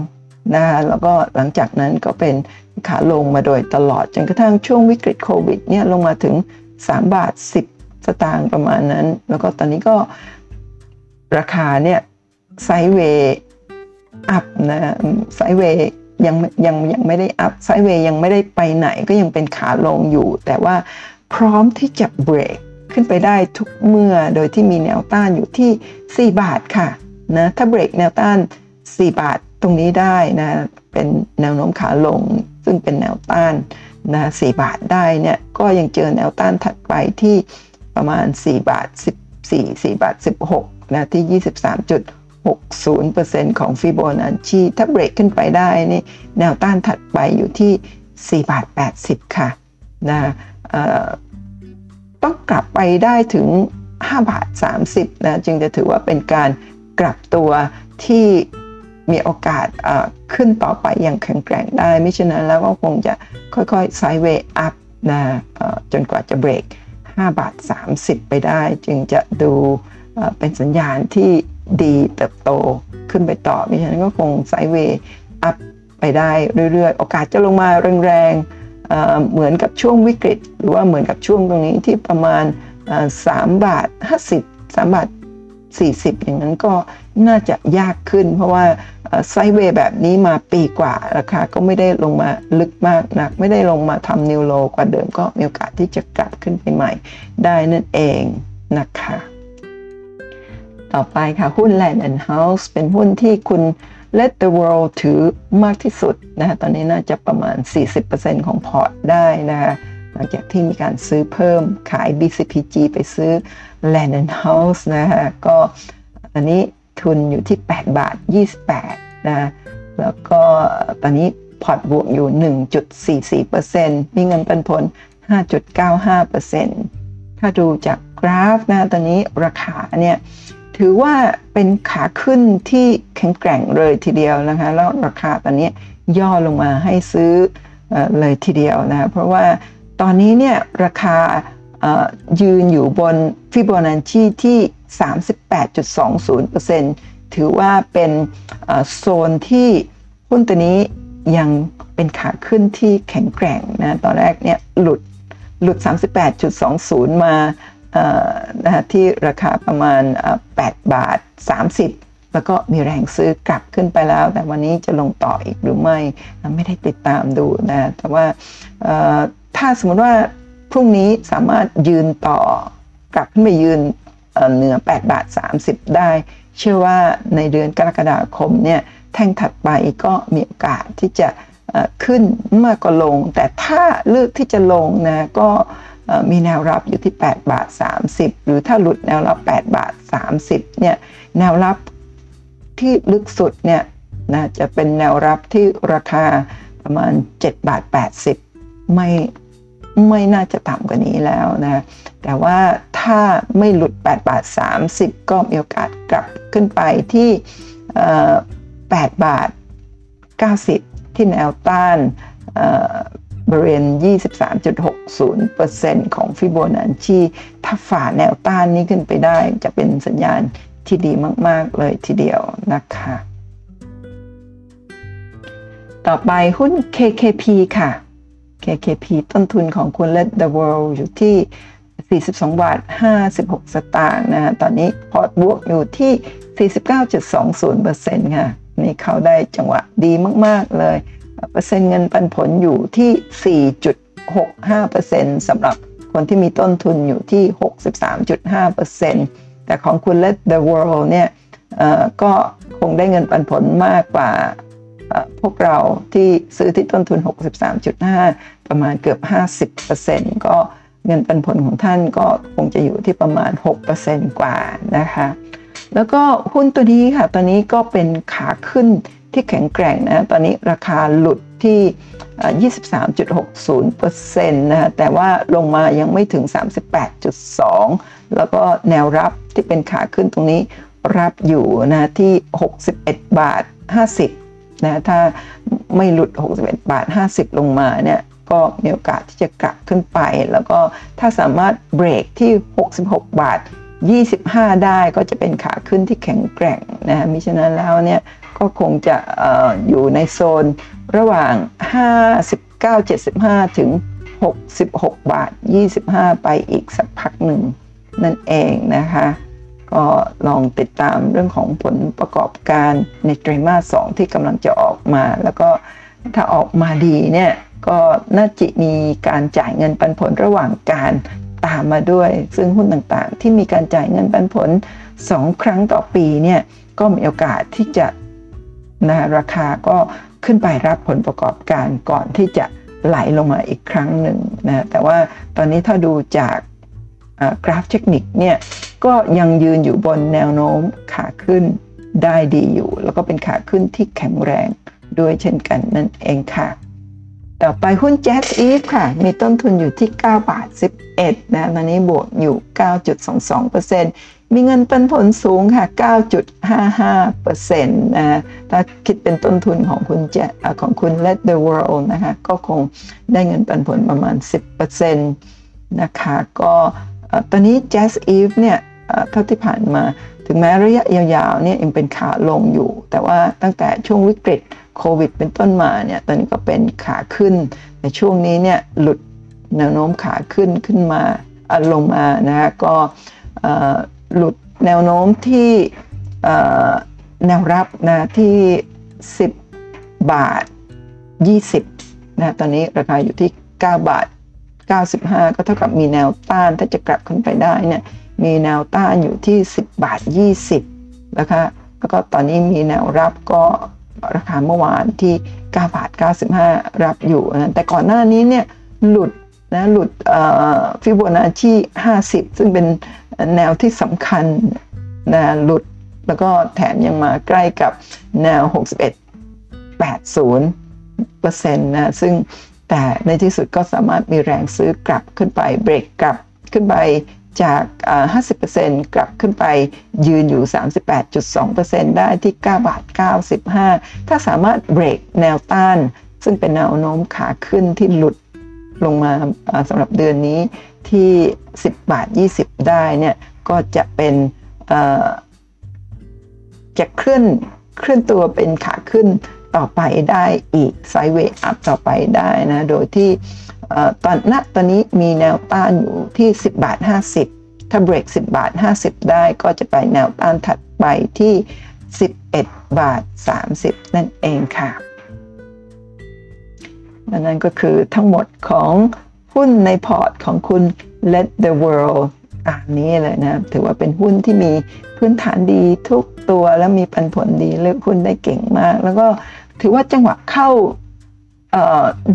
นะคะแล้วก็หลังจากนั้นก็เป็นขาลงมาโดยตลอด จนกระทั่งช่วงวิกฤตโควิดเนี่ยลงมาถึง 3 บาท 10 สตางค์ประมาณนั้น แล้วก็ตอนนี้ก็ ราคาเนี่ย sideway up นะ sideway ยังยังยังไม่ได้ up sideway ยังไม่ได้ไปไหนก็ยังเป็นขาลงอยู่ แต่ว่าพร้อมที่จะเบรกขึ้นไปได้ทุกเมื่อโดยที่มีแนวต้านอยู่ที่ 4 บาทค่ะนะถ้าเบรกแนวต้าน 4 บาทตรงนี้ได้นะเป็นแนวโน้มขาลง ซึ่งเป็นแนวต้านนะ4บาทได้เนี่ยก็ยังเจอแนวต้านถัดไปที่ประมาณ 4 บาท 14 4บาท 16 นะที่ 23.60%ของฟิโบนัชชีถ้าเบรกขึ้นไปได้นี่แนวต้านถัดไปอยู่ที่4บาท80 ค่ะนะต้องกลับไปได้ถึง5บาท30นะจึงจะถือว่าเป็นการกลับตัวที่มีโอกาสขึ้นต่อไปอย่างแข็งแกร่งได้ ไม่เช่นนั้นแล้วก็คงจะค่อยๆไซด์เวย์อัพนะจนกว่าจะเบรก5บาท30 ไปได้ จึงจะดู เป็นสัญญาณที่ดีเติบโตขึ้นไปต่อไม่ฉะนั้นก็คงไซเวย์อัพไปได้เรื่อยๆ โอกาสจะลงมาแรงๆ เหมือนกับช่วงวิกฤต หรือว่าเหมือนกับช่วงตรงนี้ที่ประมาณ 3 บาท 50 3 บาท 40 อย่างนั้นก็น่าจะยากขึ้น เพราะว่าไซเวย์แบบนี้มาปีกว่าราคาก็ไม่ได้ลงมาลึกมากนัก ไม่ได้ลงมาทำนิวโลกว่าเดิมก็มีโอกาสที่จะกลับขึ้นไปใหม่ ได้นั่นเองนะคะ ต่อไปค่ะ หุ้น Land and House เป็นหุ้นที่คุณ Let the World ถือมากที่สุดนะคะตอนนี้น่าจะประมาณ 40%ของพอร์ตได้นะคะหลังจากที่มีการซื้อเพิ่มขาย BCPG ไปซื้อ Land and House นะคะก็ตอนนี้ทุนอยู่ที่ 8 บาท 28นะแล้วก็ตอนนี้พอร์ตบวกอยู่ 1.44%มีเงินปันผล 5.95%ถ้าดูจากกราฟนะตอนนี้ราคาเนี่ย ถือว่าเป็นขาขึ้นที่แข็งแกร่งเลยทีเดียวนะคะ แล้วราคาตอนนี้ย่อลงมาให้ซื้อเลยทีเดียวนะเพราะว่าตอนนี้เนี่ยราคายืนอยู่บนฟิโบนัชชีที่ 38.20%ถือว่าเป็นโซนที่หุ้นตัวนี้ยังเป็นขาขึ้นที่แข็งแกร่งนะ ตอนแรกเนี่ยหลุดหลุด 38.20 มา นะที่ราคาประมาณ 8 บาท 30 แล้วก็มีแรงซื้อกลับขึ้นไปแล้ว แต่วันนี้จะลงต่ออีกหรือไม่ไม่ได้ติดตามดูนะแต่ว่าถ้าสมมติว่าพรุ่งนี้สามารถยืนต่อกลับขึ้นไปยืนเหนือ 8 บาท 30 ได้ เชื่อว่าในเดือนกรกฎาคมเนี่ยแท่งถัดไปก็มีโอกาสที่จะขึ้นมากกว่าลง แต่ถ้าเลือกที่จะลงนะก็ มีแนวรับอยู่ที่ 8 บาท 30 หรือถ้าหลุดแนวรับ 8 บาท 30เนี่ยแนวรับที่ลึกสุดเนี่ยนะจะเป็นแนวรับที่ราคาประมาณ 7 บาท 80 ไม่ไม่น่าจะต่ำกว่านี้แล้วนะแต่ว่าถ้าไม่หลุด 8 บาท 30 ก็มีโอกาสกลับขึ้นไปที่ 8 บาท 90 ที่แนวต้าน บริเวณ 23.60%ของฟิโบนัชชีถ้าฝ่าแนวต้านนี้ขึ้นไปได้จะเป็นสัญญาณที่ดีมาก ๆ เลยทีเดียวนะคะ ต่อไปหุ้น KKP ค่ะ KKP ต้นทุนของคุณ Let the World อยู่ที่ 42 บาท 56 สตางค์นะตอนนี้พอร์ตบวกอยู่ที่ 49.20%ค่ะ นี่เขาได้จังหวะดีมาก ๆ เลย เปอร์เซ็นต์เงินปันผลอยู่ที่ 4.65%สำหรับคนที่มีต้นทุนอยู่ที่ 63.5%แต่ของคุณ Let the World เนี่ยก็คงได้เงินปันผลมากกว่าพวกเราที่ซื้อที่ต้นทุน 63.5 ประมาณเกือบ 50%ก็เงินปันผลของท่านก็คงจะอยู่ที่ประมาณ 6%กว่านะคะ แล้วก็หุ้นตัวนี้ค่ะ ตอนนี้ก็เป็นขาขึ้น ที่แข็งแกร่งนะตอนนี้ราคาหลุดที่ 23.60%นะแต่ว่าลงมายังไม่ถึง 38.2 แล้วก็แนวรับที่เป็นขาขึ้นตรงนี้รับอยู่นะที่ 61 บาท 50นะถ้าไม่หลุด 61 บาท 50 ลงมาเนี่ยก็มีโอกาสที่จะกลับขึ้นไป แล้วก็ถ้าสามารถเบรกที่ 66 บาท 25 ได้ก็จะเป็นขาขึ้นที่แข็งแกร่งนะมิฉะนั้นแล้วเนี่ย ก็คงจะออยู่ในโซนระหว่าง 59.75 ถึง 66 บาท 25 ไปอีกสักพักหนึ่ง นั่นเองนะคะ ก็ลองติดตามเรื่องของผลประกอบการในไตรมาส 2 ที่กำลังจะออกมา แล้วก็ถ้าออกมาดีเนี่ยก็น่าจะมีการจ่ายเงินปันผลระหว่างการตามมาด้วย ซึ่งหุ้นต่างๆ ที่มีการจ่ายเงินปันผล 2 ครั้งต่อปีเนี่ยก็มีโอกาสที่จะ นะราคาก็ขึ้นไปรับผลประกอบการก่อนที่จะไหลลงมาอีกครั้งหนึ่งนะแต่ว่าตอนนี้ถ้าดูจากกราฟเทคนิคเนี่ยก็ยังยืนอยู่บนแนวโน้มขาขึ้นได้ดีอยู่ แล้วก็เป็นขาขึ้นที่แข็งแรงด้วยเช่นกันนั่นเองค่ะ ต่อไปหุ้น Jazz Eve ค่ะ มีต้นทุนอยู่ที่ 9 บาท 11 นะ ตอนนี้บวกอยู่ 9.22% มีเงินปันผลสูงค่ะ 9.55%นะถ้าคิดเป็นต้นทุนของคุณแจของคุณ Let the World นะคะ ก็คงได้เงินปันผลประมาณ 10%นะคะ ก็ตอนนี้ Jazz Eve เนี่ยเท่าที่ผ่านมา ถึงแม้ระยะยาวๆเนี่ยยังเป็นขาลงอยู่ แต่ว่าตั้งแต่ช่วงวิกฤตโควิดเป็นต้นมาเนี่ย ตอนนี้ก็เป็นขาขึ้น ในช่วงนี้เนี่ยหลุดแนวโน้มขาขึ้นขึ้นมาลงมานะคะก็ หลุดแนวโน้มที่แนวรับนะที่ 10 บาท 20นะตอนนี้ราคาอยู่ที่ 9 บาท 95 ก็เท่ากับมีแนวต้านถ้าจะกลับขึ้นไปได้เนี่ยมีแนวต้านอยู่ที่ 10 บาท 20นะคะแล้วก็ตอนนี้มีแนวรับก็ราคาเมื่อวานที่ 9 บาท 95 รับอยู่นะแต่ก่อนหน้านี้เนี่ยหลุด นะหลุดฟิโบนัชชี50 ซึ่งเป็นแนวที่สำคัญนะหลุดแล้วก็แถมยังมาใกล้กับแนว 61 80เปอร์เซ็นต์นะซึ่งแต่ในที่สุดก็สามารถมีแรงซื้อกลับขึ้นไปเบรกกลับขึ้นไปจาก 50%กลับขึ้นไปยืนอยู่ 38.2%ได้ที่ 9 บาท 95 ถ้าสามารถเบรกแนวต้าน ซึ่งเป็นแนวโน้มขาขึ้นที่หลุด ลงมาสำหรับเดือนนี้ที่ 10 บาท 20 ได้เนี่ยก็จะเป็นจะเคลื่อนเคลื่อนตัวเป็นขาขึ้นต่อไปได้อีกไซด์เวย์อัพต่อไปได้นะโดยที่ตอนณตอนนี้มีแนวต้านอยู่ที่ 10 บาท 50 ถ้าเบรก 10 บาท 50 ได้ก็จะไปแนวต้านถัดไปที่ 11 บาท 30 นั่นเองค่ะ นั่นก็คือทั้งหมดของหุ้นในพอร์ตของคุณ Let the World ตามนี้เลยนะถือว่าเป็นหุ้นที่มีพื้นฐานดีทุกตัวแล้วมีปันผลดีเลือกหุ้นได้เก่งมาก แล้วก็ถือว่าจังหวะเข้า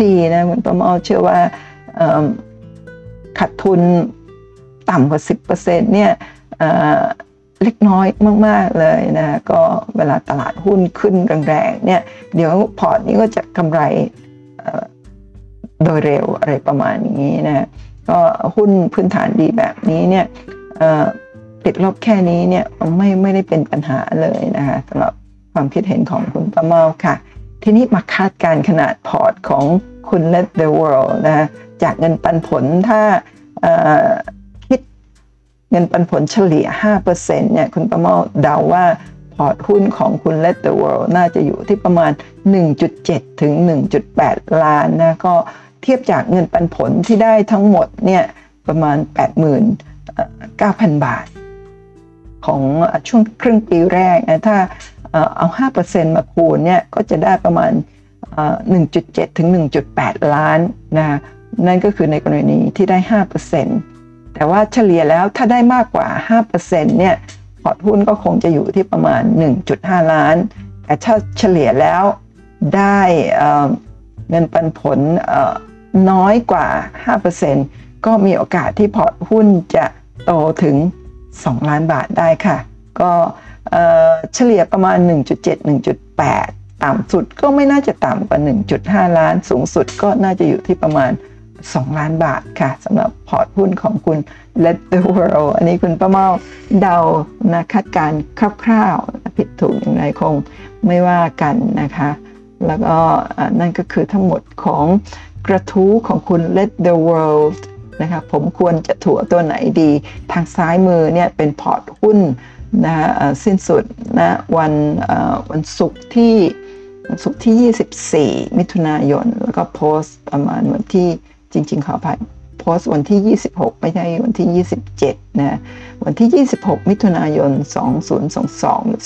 ดีนะเหมือนประมาเชื่อว่าขาดทุนต่ำกว่า 10%เนี่ยเล็กน้อยมาก ๆ เลยนะ ก็เวลาตลาดหุ้นขึ้นแรงๆเนี่ย เดี๋ยวพอร์ตนี้ก็จะกำไร โดยเร็วอะไรประมาณนี้นะก็หุ้นพื้นฐานดีแบบนี้เนี่ยติดลบแค่นี้เนี่ยไม่ไม่ได้เป็นปัญหาเลยนะคะสำหรับความคิดเห็นของคุณประเมาค่ะ ทีนี้มาคาดการณ์ขนาดพอร์ตของคุณ Let the World นะจากเงินปันผลถ้าคิดเงินปันผลเฉลี่ย 5%เนี่ยคุณประเมาเดาว่า พอร์ตหุ้นของคุณ Let the World น่าจะอยู่ที่ประมาณ 1.7 ถึง 1.8 ล้านนะก็เทียบจากเงินปันผลที่ได้ทั้งหมดเนี่ยประมาณ 89,000 บาท ของช่วงครึ่งปีแรกนะถ้าเอา5%มาคูณเนี่ยก็จะได้ประมาณ 1.7 ถึง 1.8 ล้านนะนั่นก็คือในกรณีที่ได้ 5%แต่ว่าเฉลี่ยแล้วถ้าได้มากกว่า 5%เนี่ย อร์ตหุ้นก็คงจะอยู่ที่ประมาณ 1.5 ล้านแต่ถ้าเฉลี่ยแล้วได้เงินปันผลน้อยกว่า 5%ก็มีโอกาสที่พอร์ตหุ้นจะโตถึง 2 ล้านบาทได้ค่ะ ก็เฉลี่ยประมาณ 1.7-1.8 ต่ำสุดก็ไม่น่าจะต่ำกว่า 1.5 ล้าน สูงสุดก็น่าจะอยู่ที่ประมาณ 2 ล้านบาทค่ะสำหรับพอร์ตหุ้นของคุณ Let the World อันนี้คุณป้าเมาเดานะคาดการคร่าวๆ ผิดถูกอย่างไรคงไม่ว่ากันนะคะ แล้วก็นั่นก็คือทั้งหมดของกระทู้ของคุณ Let the World นะคะผมควรจะถั่วตัวไหนดี ทางซ้ายมือเนี่ยเป็นพอร์ตหุ้นนะสิ้นสุดนะวันวันศุกร์ที่วันศุกร์ที่ 24 มิถุนายน แล้วก็โพสต์ประมาณวันที่ จริง ๆ ขออภัยโพสต์วันที่ 26 ไม่ใช่วันที่ 27 นะ วันที่ 26 มิถุนายน 2022 หรือ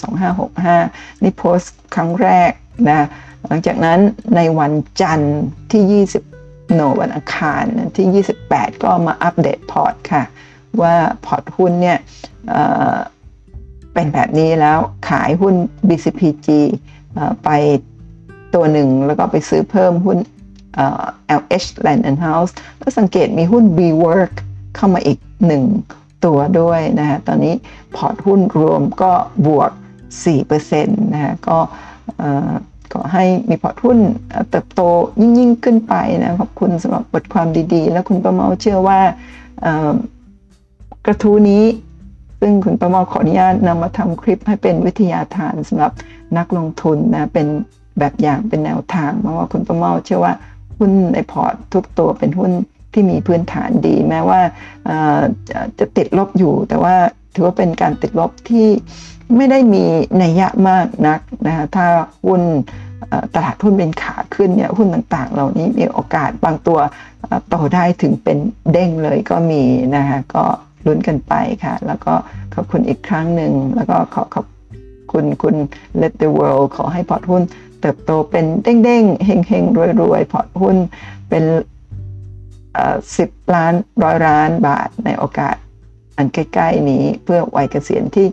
2565 นี่โพสต์ครั้งแรกนะ หลังจากนั้นในวันจันทร์ที่ 20 โนวันอังคารที่ 28 ก็มาอัปเดตพอร์ตค่ะ ว่าพอร์ตหุ้นเนี่ยเป็นแบบนี้แล้วขายหุ้น BCPG ไปตัวหนึ่งแล้วก็ไปซื้อเพิ่มหุ้น LH Land and House แล้วสังเกตมีหุ้น B-Work เข้ามาอีกหนึ่งตัวด้วยนะฮะ ตอนนี้พอร์ตหุ้นรวมก็บวก 4%นะฮะ ก็ก็ให้มีพอร์ตหุ้นเติบโตยิ่งยิ่งขึ้นไปนะ ขอบคุณสำหรับบทความดีๆ แล้วคุณประเมาเชื่อว่ากระทู้นี้ ซึ่งคุณประเมาขออนุญาตนำมาทำคลิปให้เป็นวิทยาทานสำหรับนักลงทุนนะ เป็นแบบอย่างเป็นแนวทางเพราะว่าคุณประเมาเชื่อว่า หุ้นในพอร์ตทุกตัวเป็นหุ้นที่มีพื้นฐานดี แม้ว่าจะติดลบอยู่ แต่ว่าถือว่าเป็นการติดลบที่ไม่ได้มีนัยยะมากนักนะคะถ้าหุ้นตลาดหุ้นเป็นขาขึ้นเนี่ยหุ้นต่างๆ เหล่านี้มีโอกาสบางตัวโตได้ถึงเป็นเด้งเลยก็มีนะคะก็ลุ้นกันไปค่ะ แล้วก็ขอบคุณอีกครั้งหนึ่ง แล้วก็ขอขอบคุณคุณ Let the World ขอให้พอร์ตหุ้น เติบโตเป็นเด้งๆเฮงๆรวยๆพอร์ตหุ้นเป็นสิบล้านร้อยล้านบาทในโอกาสอันใกล้ ๆ นี้เพื่อวัยเกษียณที่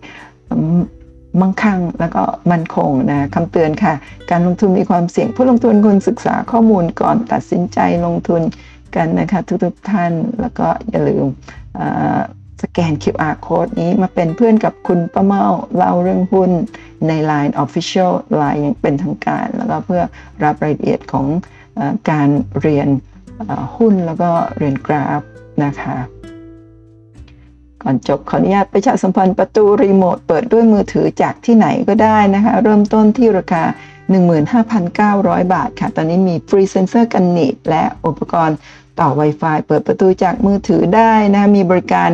มั่งคั่งแล้วก็มั่นคงนะคำเตือนค่ะ การลงทุนมีความเสี่ยง ผู้ลงทุนควรศึกษาข้อมูลก่อนตัดสินใจลงทุนกันนะคะทุกๆท่านแล้วก็อย่าลืม สแกน QR code นี้มาเป็นเพื่อนกับคุณป้าเมาเล่าเรื่องหุ้นใน Line Official Line ยังเป็นทางการ แล้วก็เพื่อรับรายละเอียดของอการเรียนหุ้นแล้วก็เรียนกราฟนะคะ ก่อนจบขออนุญาตประชาสัมพันธ์ประตูรีโมทเปิดด้วยมือถือจากที่ไหนก็ได้นะคะ เริ่มต้นที่ราคา 15,900 บาทค่ะ ตอนนี้มีฟรีเซนเซอร์กันหนีบและอุปกรณ์ต่อ Wi-Fi เปิดประตูจากมือถือได้นะ มีบริการ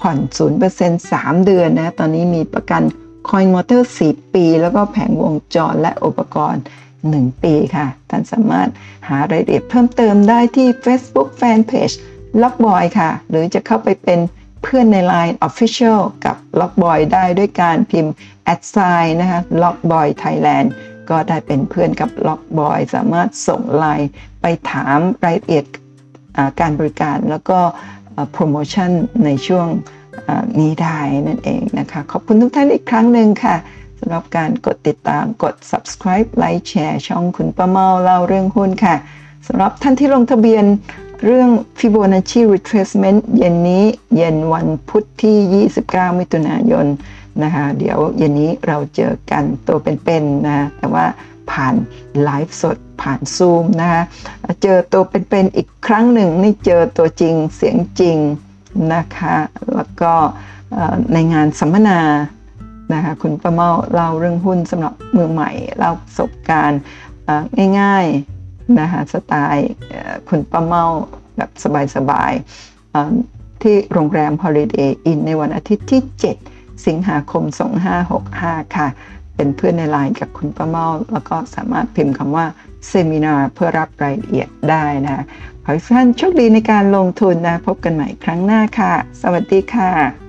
ผ่อน 0% 3 เดือนนะ ตอนนี้มีประกันคอยล์มอเตอร์ 4 ปี แล้วก็แผงวงจรและอุปกรณ์ 1 ปีค่ะ ท่านสามารถหารายละเอียดเพิ่มเติมได้ที่ Facebook Fanpage ล็อกบอยค่ะ หรือจะเข้าไปเป็นเพื่อนใน Line Official กับ Lockboy ได้ด้วยการพิมพ์ at sign นะคะ Lockboy Thailand ก็ได้เป็นเพื่อนกับ Lockboy สามารถส่งไลน์ไปถามรายละเอียดการบริการแล้วก็ โปรโมชั่นในช่วงนี้ได้นั่นเองนะคะ ขอบคุณทุกท่านอีกครั้งหนึ่งค่ะสำหรับการกดติดตามกด subscribe ไลค์แชร์ช่องคุณป้าเมาเล่าเรื่องหุ้นค่ะสำหรับท่านที่ลงทะเบียนเรื่อง Fibonacci retracement เย็นนี้เย็นวันพุธที่ 29 มิถุนายนนะคะ เดี๋ยวเย็นนี้เราเจอกันตัวเป็นๆนะแต่ว่า ผ่านไลฟ์สดผ่านซูมนะคะเจอตัวเป็นๆอีกครั้งหนึ่งนี่เจอตัวจริงเสียงจริงนะคะแล้วก็ในงานสัมมนานะคะคุณประเมาเล่าเรื่องหุ้นสำหรับมือใหม่เล่าประสบการณ์ง่ายๆนะคะสไตล์คุณประเมาแบบสบายๆที่โรงแรม Holiday Inn ในวันอาทิตย์ที่ 7 สิงหาคม 2565 ค่ะ เป็นเพื่อนในไลน์กับคุณป้าเมาแล้วก็สามารถพิมพ์คำว่าเซมินาเพื่อรับรายละเอียดได้นะขอให้ท่านโชคดีในการลงทุนนะ พบกันใหม่ครั้งหน้าค่ะ สวัสดีค่ะ